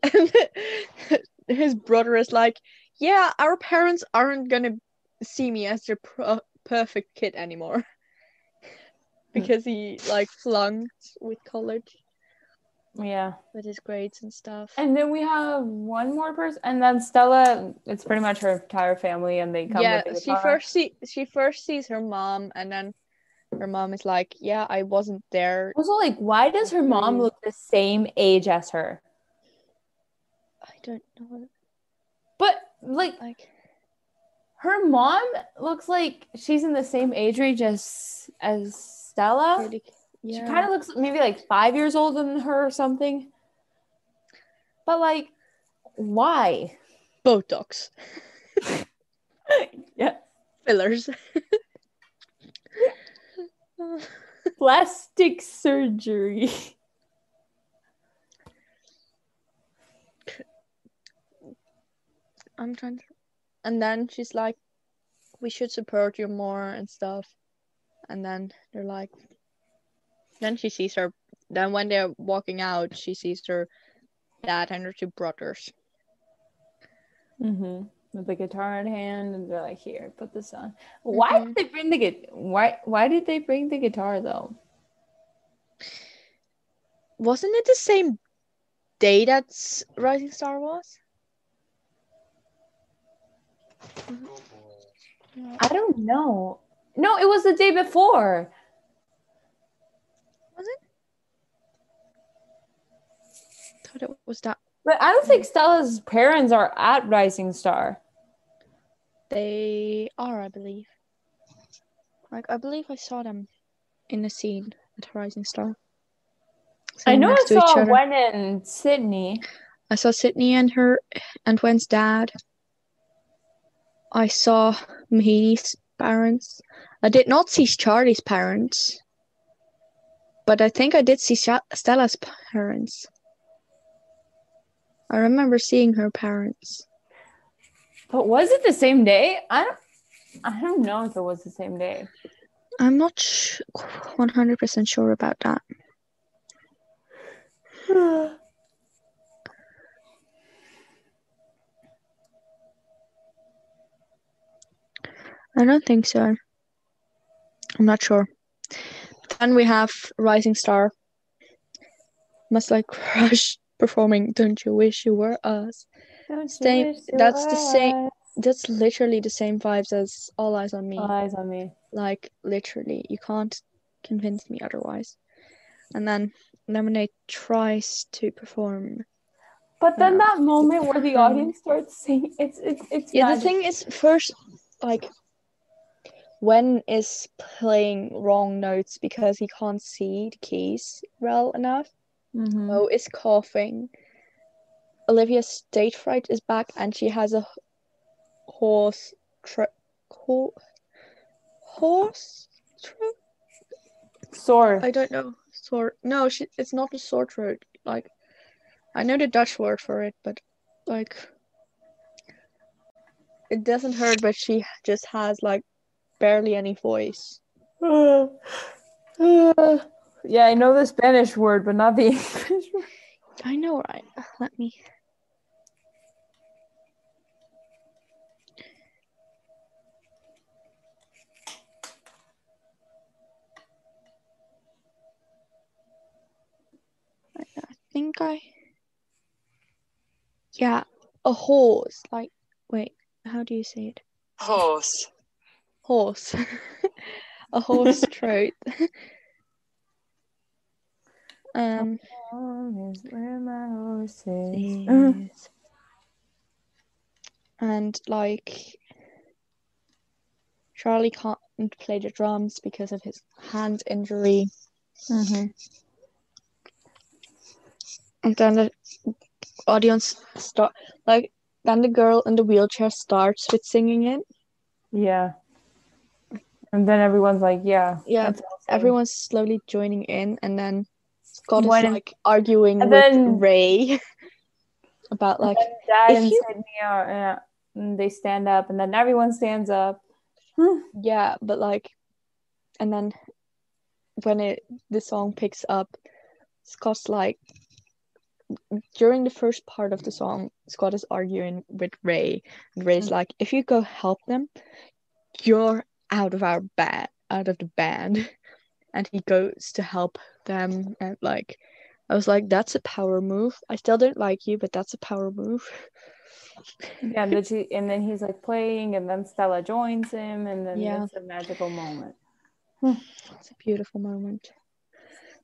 His brother is like, yeah, our parents aren't gonna see me as their pro- perfect kid anymore. because he like flunked with college Yeah. with his grades and stuff. And then we have one more person, and then Stella. It's pretty much her entire family, and they come. yeah, the she first see she first sees her mom and then her mom is like, Yeah, I wasn't there. Also, like, why does her mom Mm. look the same age as her? I don't know. But like, Like her mom looks like she's in the same age range as as Stella. Really She kind of looks maybe like five years older than her or something. But like, why? Botox. yeah, Fillers. plastic surgery. I'm trying to. And then she's like, we should support you more and stuff. And then they're like, then she sees her. Then when they're walking out, she sees her dad and her two brothers. Mm-hmm. With the guitar in hand, and they're like, "Here, put this on." Why Mhm. did they bring the gu- why Why did they bring the guitar though? Wasn't it the same day that Rising Star was? I don't know. No, it was the day before. Thought it was that But I don't think Stella's parents are at Rising Star. they are, I believe. Like I believe I saw them in the scene at Rising Star. I know I next to each saw. Wen and Sydney. I saw Sydney and her and Wen's dad. I saw Mohini's parents. I did not see Charlie's parents. But I think I did see Stella's parents. I remember seeing her parents. But was it the same day? I don't. I don't know if it was the same day. I'm not sh- 100% sure about that. I don't think so. I'm not sure. Then we have Rising Star. Must like crush performing Don't You Wish You Were Us. Don't Same- that's the same- us? That's literally the same vibes as All Eyes on Me. All eyes on me. like literally, you can't convince me otherwise. And then Lemonade tries to perform. But then Yeah. that moment where the audience starts singing, it's it's it's Yeah, the thing is, first, like, Wen is playing wrong notes because he can't see the keys well enough. Mhm. Mo is coughing. Olivia's stage fright is back, and she has a horse. Tr- ho- horse. Tr- Sore. I don't know. Sore. No, she, it's not a sore throat. Like, I know the Dutch word for it, but like, it doesn't hurt, but she just has like barely any voice. yeah, I know the Spanish word, but not the English word. I know, right? Uh, let me. I I think I. Yeah, a horse. Like, wait, how do you say it? Horse. Horse. a horse throat. Um. Home is where my horse is. And like Charlie can't play the drums because of his hand injury. Mhm. And then the audience start like then the girl in the wheelchair starts with singing it. Yeah. And then everyone's like, yeah. Yeah, awesome. Everyone's slowly joining in and then Scott When- is like arguing and with then- Ray about like Dad and you- Sydney are, yeah, and they stand up, and then everyone stands up. Yeah, but like, and then when it the song picks up, Scott's like, during the first part of the song, Scott is arguing with Ray, and Ray's like, if you go help them, you're out of our band, out of the band, and he goes to help them, and like, I was like, that's a power move. I still don't like you, but that's a power move. Yeah, and then, she, and then he's like playing, and then Stella joins him, and then Yeah. it's a magical moment. It's a beautiful moment.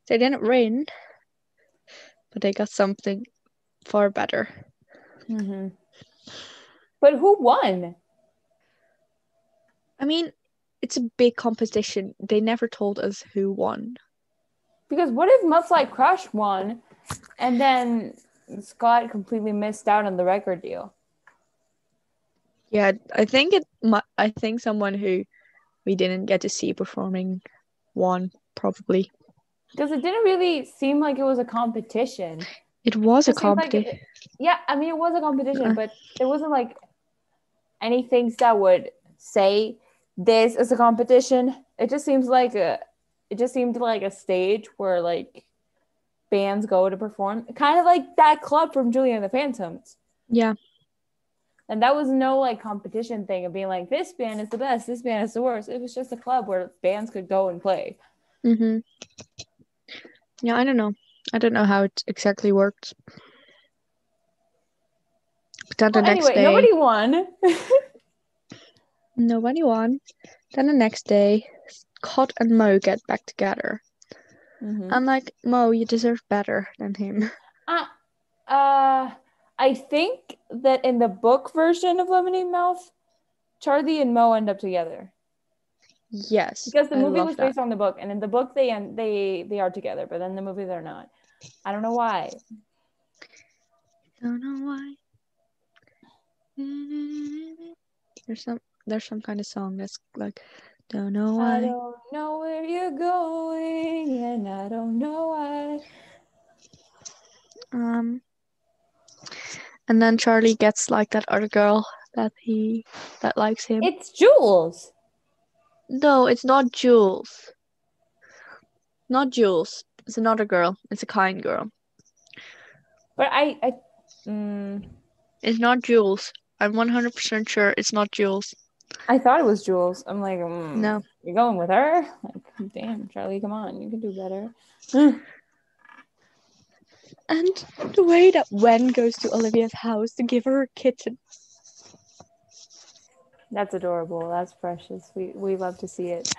They didn't win, but they got something far better. hmm But who won? I mean, it's a big competition. They never told us who won. Because what if Like Crush won, and then Scott completely missed out on the record deal? Yeah, I think it. I think someone who we didn't get to see performing won. Probably Because it didn't really seem like it was a competition. it was a It like competition. it- yeah, I mean it was a competition, but there wasn't like any things that would say this is a competition. It just seems like a it just seemed like a stage where like bands go to perform. Kind of like that club from Julie and the Phantoms. Yeah, And that was no like competition thing of being like this band is the best, this band is the worst. It was just a club where bands could go and play. hmm Yeah, I don't know. I don't know how it exactly worked. But then the next anyway, day, nobody won. nobody won. Then the next day, Scott and Mo get back together. Mhm. I'm like, Mo, you deserve better than him. Uh, uh, I think that in the book version of Lemonade Mouth, Charlie and Mo end up together Yes, because the movie was that. based on the book, and in the book they end they they are together, but in the movie they're not. I don't know why. I don't know why. There's some there's some kind of song that's like, don't know why. I don't know where you're going, and I don't know why. Um, and then Charlie gets like that other girl that he that likes him. It's Jules. No, it's not Jules. Not Jules. It's another girl. It's a kind girl. But I, I, mm, It's not Jules. I'm 100% sure it's not Jules. I thought it was Jules. I'm like, mm, No. you're going with her? Like, damn, Charlie, come on, you can do better. And the way that Wen goes to Olivia's house to give her a kitten. That's adorable. That's precious. We we love to see it.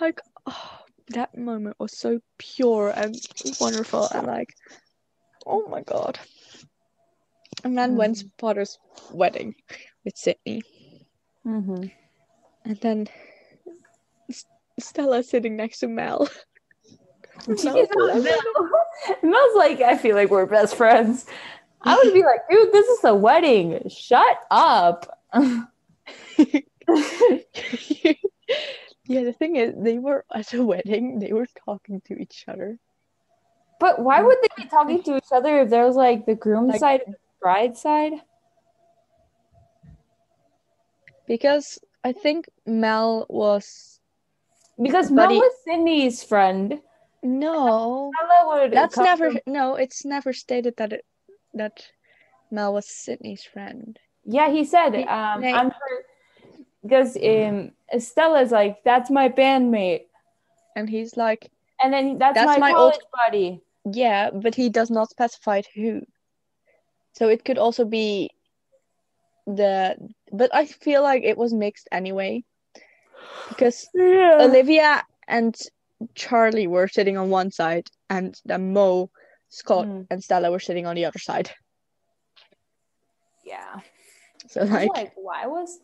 Like, oh, that moment was so pure and wonderful. And like, oh my god. And then Wen's father's wedding with Sydney. Mm-hmm. And then Stella sitting next to Mel. Mel Mel's like, I feel like we're best friends. I would be like, dude, this is a wedding. Shut up. Yeah, the thing is, they were at a wedding. They were talking to each other. But why would they be talking to each other if there was like the groom Like- side and the bride side? Because I think Mel was Because Buddy- Mel was Sydney's friend. no. Would That's never from- no. It's never stated that it that Mel was Sydney's friend. Yeah, he said, He- um, they- I'm her because um Stella's like, that's my bandmate. And he's like, And then that's, That's my, my old- buddy. yeah, but he does not specify who. So it could also be the but I feel like it was mixed anyway. Because Yeah. Olivia and Charlie were sitting on one side and then Mo, Scott, Mm. and Stella were sitting on the other side. Yeah. So like, like, why was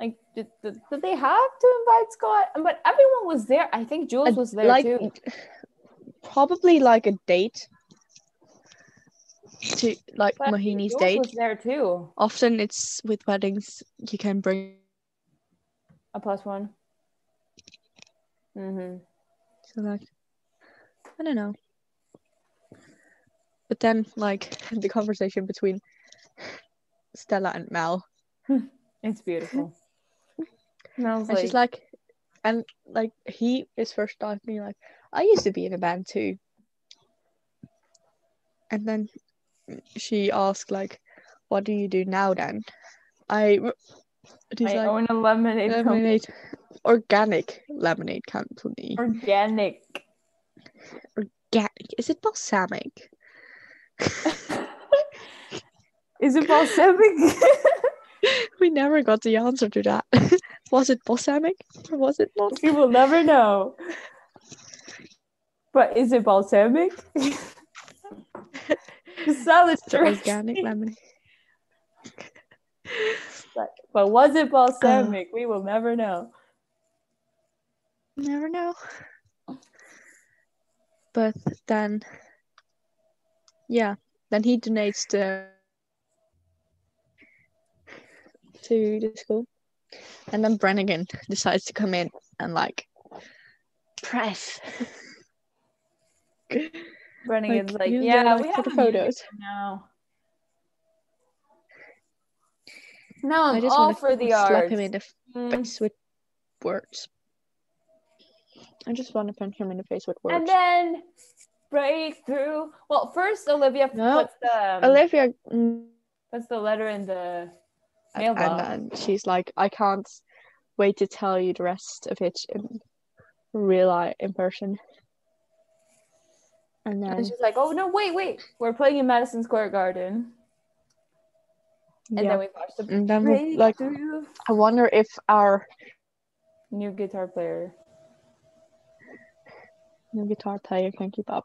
like did, did, did they have to invite Scott? But everyone was there. I think Jules was there like too. probably like a date to like But Mohini's date. was there too. Often it's with weddings you can bring A plus one. Mm-hmm. so like I don't know. But then like the conversation between Stella and Mel. It's beautiful. And And like, she's like and like he is first talking like I used to be in a band too. And then she asked like what do you do now then? I I like own a lemonade company. lemonade organic lemonade company. Organic. Organic is it balsamic? Is it balsamic? we never got the answer to that. was it balsamic or was it not? we will never know. But is it balsamic? Salad dressing. organic lemonade. But, but was it balsamic? Uh. we will never know. Never know. But then, yeah, then he donates to to the school, and then Brenigan decides to come in and like press. Brenigan's like, use yeah, we have for the photos. now. No, I'm I just all want for to the slap arts. him in the Mm. face with words. I just want to punch him in the face with words. And then breakthrough. Well, first Olivia No, puts the um, Olivia, mm, puts the letter in the and, mailbox. and she's like, I can't wait to tell you the rest of it in real life, in person. And then, and she's like, "Oh no, wait, wait, we're playing in Madison Square Garden." And yeah. then we watched the and then we, like. I wonder if our new guitar player. new guitar player can keep up.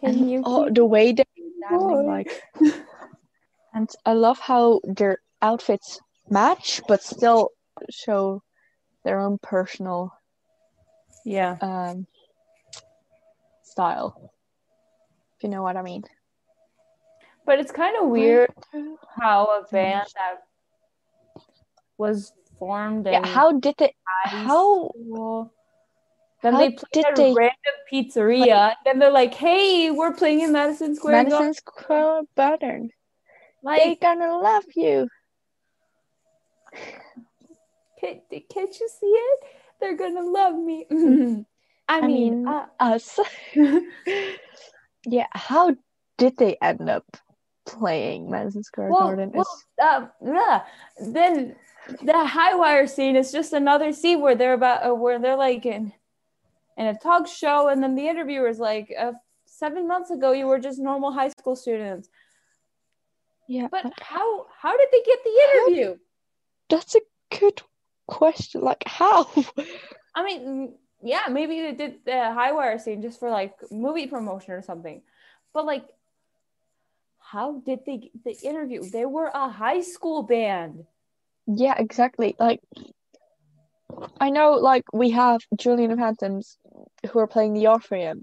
Can and you? oh, the way they're standing, like, and I love how their outfits match, but still show their own personal Yeah. um style. If you know what I mean. But it's kind of weird how a band that was formed Yeah, how did they how school, then how they played did at they- a random pizzeria. And then they're like, "Hey, we're playing in Madison Square Garden." Madison Square Garden. Like, They gonna love you. can't, can't you see it? They're gonna love me. I, I mean, mean, uh, Us. yeah, how did they end up playing Madison Square well, Garden? well, um, yeah. Then the high wire scene is just another scene where they're about uh, where they're like in in a talk show, and then the interviewer's like, uh, seven months ago, you were just normal high school students. yeah, But but how how did they get the interview? that's a good question. Like how? I mean, yeah, maybe they did the high wire scene just for like movie promotion or something. But like, how did they get the interview? They were a high school band. Yeah, exactly. Like I know like we have Julian and Phantoms who are playing the Orpheum.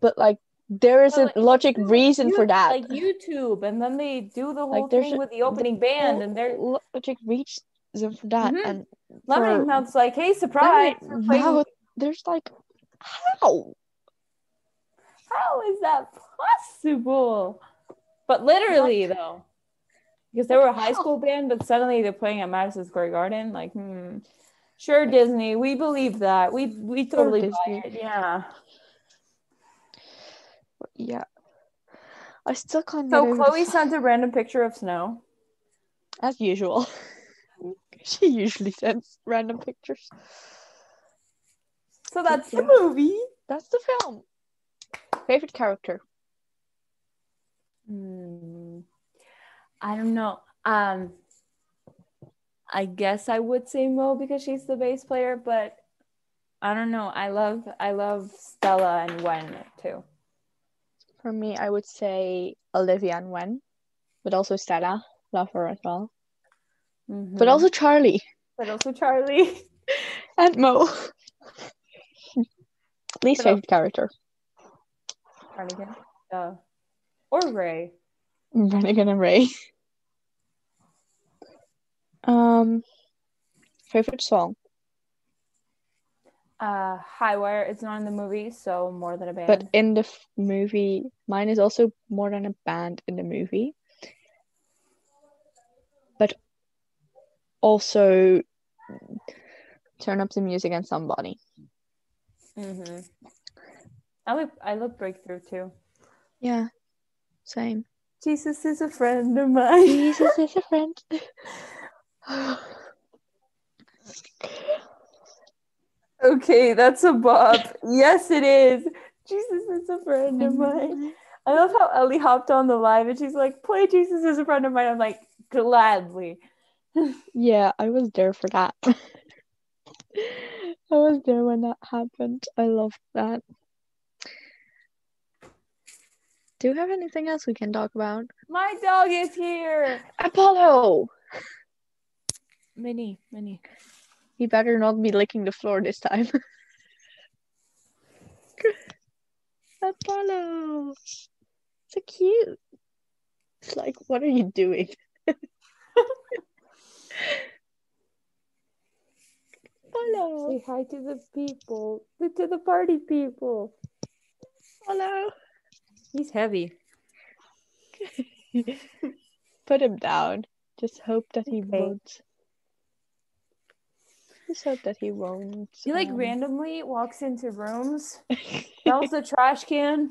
But like there is But, a like, logic reason for that. like YouTube, and then they do the whole Like, there's thing with the opening band, and they're logic reach criticism for that, Mhm. and Lemonade for- Mouth's like, hey, surprise! Lemonade playing- Mouth, there's like how How is that possible? But literally, though, because they were a high school band, but suddenly they're playing at Madison Square Garden. Like, hmm. Sure, Disney, we believe that. We we totally buy it. Yeah. yeah. I still can't. So get over the Chloe sent a random picture of snow. as usual. she usually sends random pictures. So that's the movie. That's the film. Favorite character? Hmm. I don't know. Um, I guess I would say Mo because she's the bass player, but I don't know. I love I love Stella and Wen too. For me, I would say Olivia and Wen, but also Stella. Love her as well. But Mhm. also Charlie but also Charlie. and Mo. Least But favorite character? Again. Uh, or Ray. Brenigan and Ray. Um, favorite song, Uh, Highwire. It's not in the movie, so more than a band. but in the f- movie, mine is also more than a band in the movie. But also turn up the music and somebody. hmm I look I look breakthrough too. Yeah, same. Jesus is a friend of mine. Jesus is a friend. Okay, that's a bop. yes, it is. Jesus is a friend of mine. I love how Ellie hopped on the live and she's like, "Play Jesus is a friend of mine." I'm like, gladly. Yeah, I was there for that. I was there when that happened. I love that. Do you have anything else we can talk about? My dog is here. Apollo! Minnie, Minnie. He better not be licking the floor this time. Apollo! So cute. It's like, what are you doing? Apollo! Say hi to the people, to the party people. Apollo! He's heavy. Put him down. Just hope that he Okay. won't. Just hope that he won't. He like um, randomly walks into rooms, smells the trash can.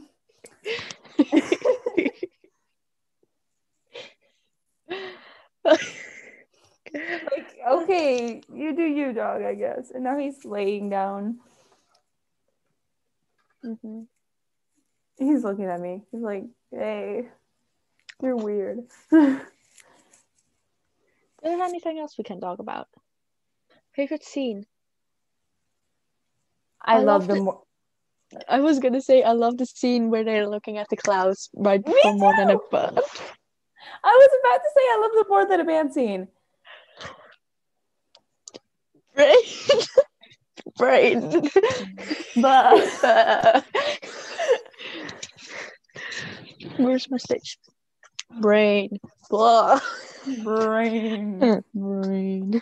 Like, okay, you do you, dog, I guess. And now he's laying down. Mhm. He's looking at me. He's like, hey, you're weird. Is there anything else we can talk about? Favorite scene? I, I love the more. I was gonna say I love the scene where they're looking at the clouds right Me before more than a too! bud. I was about to say I love the more than a band scene. Brain. Brain. But Where's my stage? Brain. Blah. brain. Brain.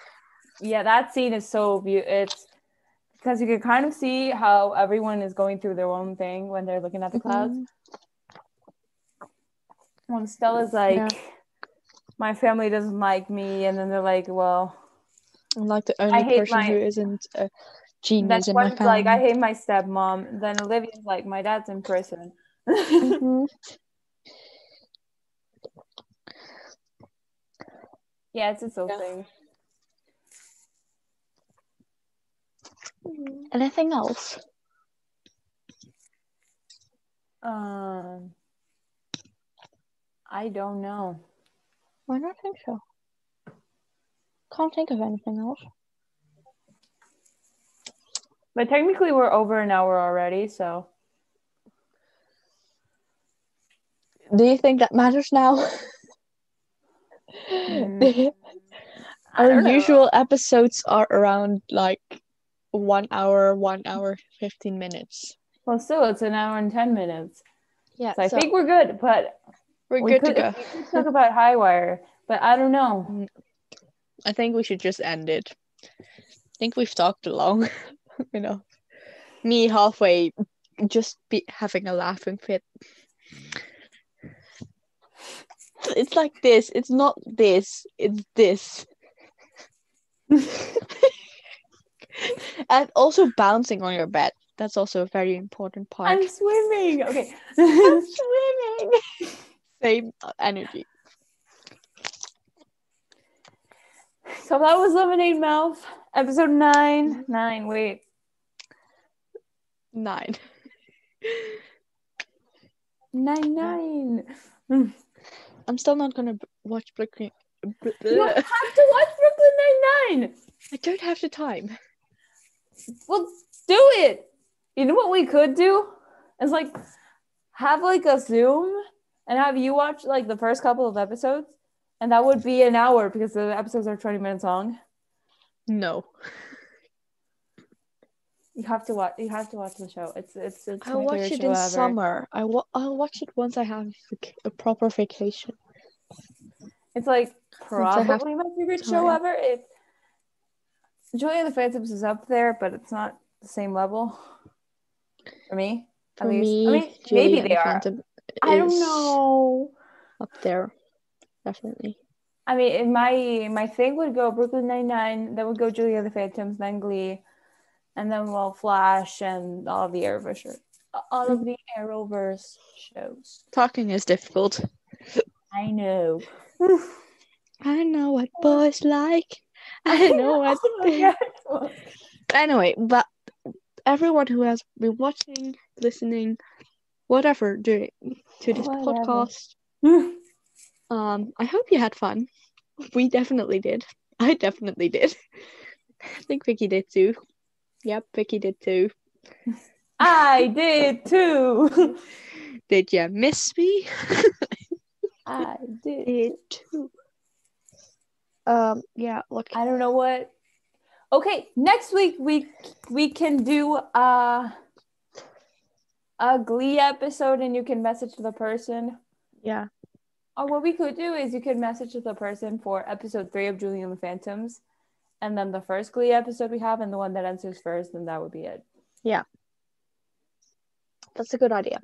Yeah, that scene is so beautiful. It's because you can kind of see how everyone is going through their own thing when they're looking at the clouds. Mhm. When Stella's like, Yeah. my family doesn't like me, and then they're like, well, I'm like the only person my- who isn't a genius in my family. like, I hate my stepmom. Then Olivia's like, my dad's in prison. Mhm. yeah, it's its own Yeah. thing. Anything else? Um, I don't know. I don't think so. Can't think of anything else. But technically, we're over an hour already, so Do you think that matters now? Mm, Our don't know. usual episodes are around like one hour, one hour, 15 minutes. Well, still, it's an hour and ten minutes. Yeah, So I think we're good, but we're we good could, to go. we could talk about Highwire, but I don't know. I think we should just end it. I think we've talked long enough. Me halfway just be having a laughing fit. It's like this. It's not this. It's this. and also bouncing on your bed. That's also a very important part. I'm swimming. Okay. I'm swimming. Same energy. So that was Lemonade Mouth, episode nine. Nine, wait. Nine. Nine, nine. Mm. I'm still not gonna b- watch Brooklyn. You have to watch Brooklyn Nine-Nine. I don't have the time. Well, do it. You know what we could do? It's like have like a Zoom and have you watch like the first couple of episodes, and that would be an hour because the episodes are 20 minutes long. No. You have to watch. You have to watch the show. It's it's it's I'll watch it in ever. summer. I wa- I'll watch it once I have a proper vacation. It's like probably my favorite show ever. It Julia the Phantoms is up there, but it's not the same level for me. For at least. me, I mean, Julie maybe they the are. Phantom I don't know. Up there, definitely. I mean, in my my thing would go Brooklyn Nine Nine, then would go Julie and the Phantoms, then Glee, and then well Flash and all of the Arrowverse, all of the Arrowverse shows. Talking is difficult. I know. I know what boys like. I know what. Yeah. anyway, but everyone who has been watching, listening, whatever, doing to this Whatever. podcast, um, I hope you had fun. We definitely did. I definitely did. I think Vicky did too. Yep, Vicky did too. I did too. Did you miss me? I did. did too. Um, yeah, look. I don't know what. Okay, next week we we can do a a Glee episode, and you can message the person. Yeah, Or what we could do is you could message the person for episode three of Julie and the Phantoms, and then the first Glee episode we have, and the one that answers first, and that would be it. Yeah, that's a good idea.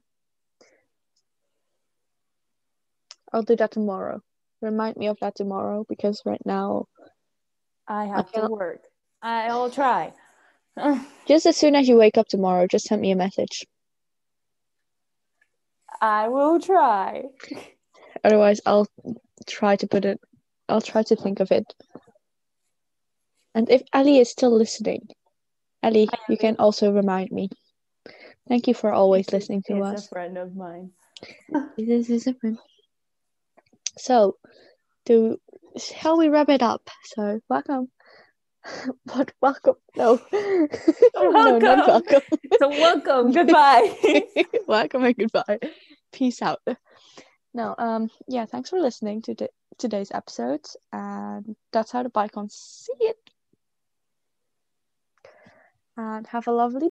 I'll do that tomorrow. Remind me of that tomorrow because right now, I have to cannot- work. I'll try. just as soon as you wake up tomorrow, just send me a message. I will try. Otherwise, I'll try to put it. I'll try to think of it. And if Ally is still listening, Ally, you can also remind me. Thank you for always listening to He's us. a friend of mine. This is a friend. So, do shall we wrap it up? So, welcome. What welcome? No, no, not welcome. So welcome. Goodbye. welcome and goodbye. Peace out. No, um, yeah. Thanks for listening to today's episode and that's how the bike Bicons see it. And have a lovely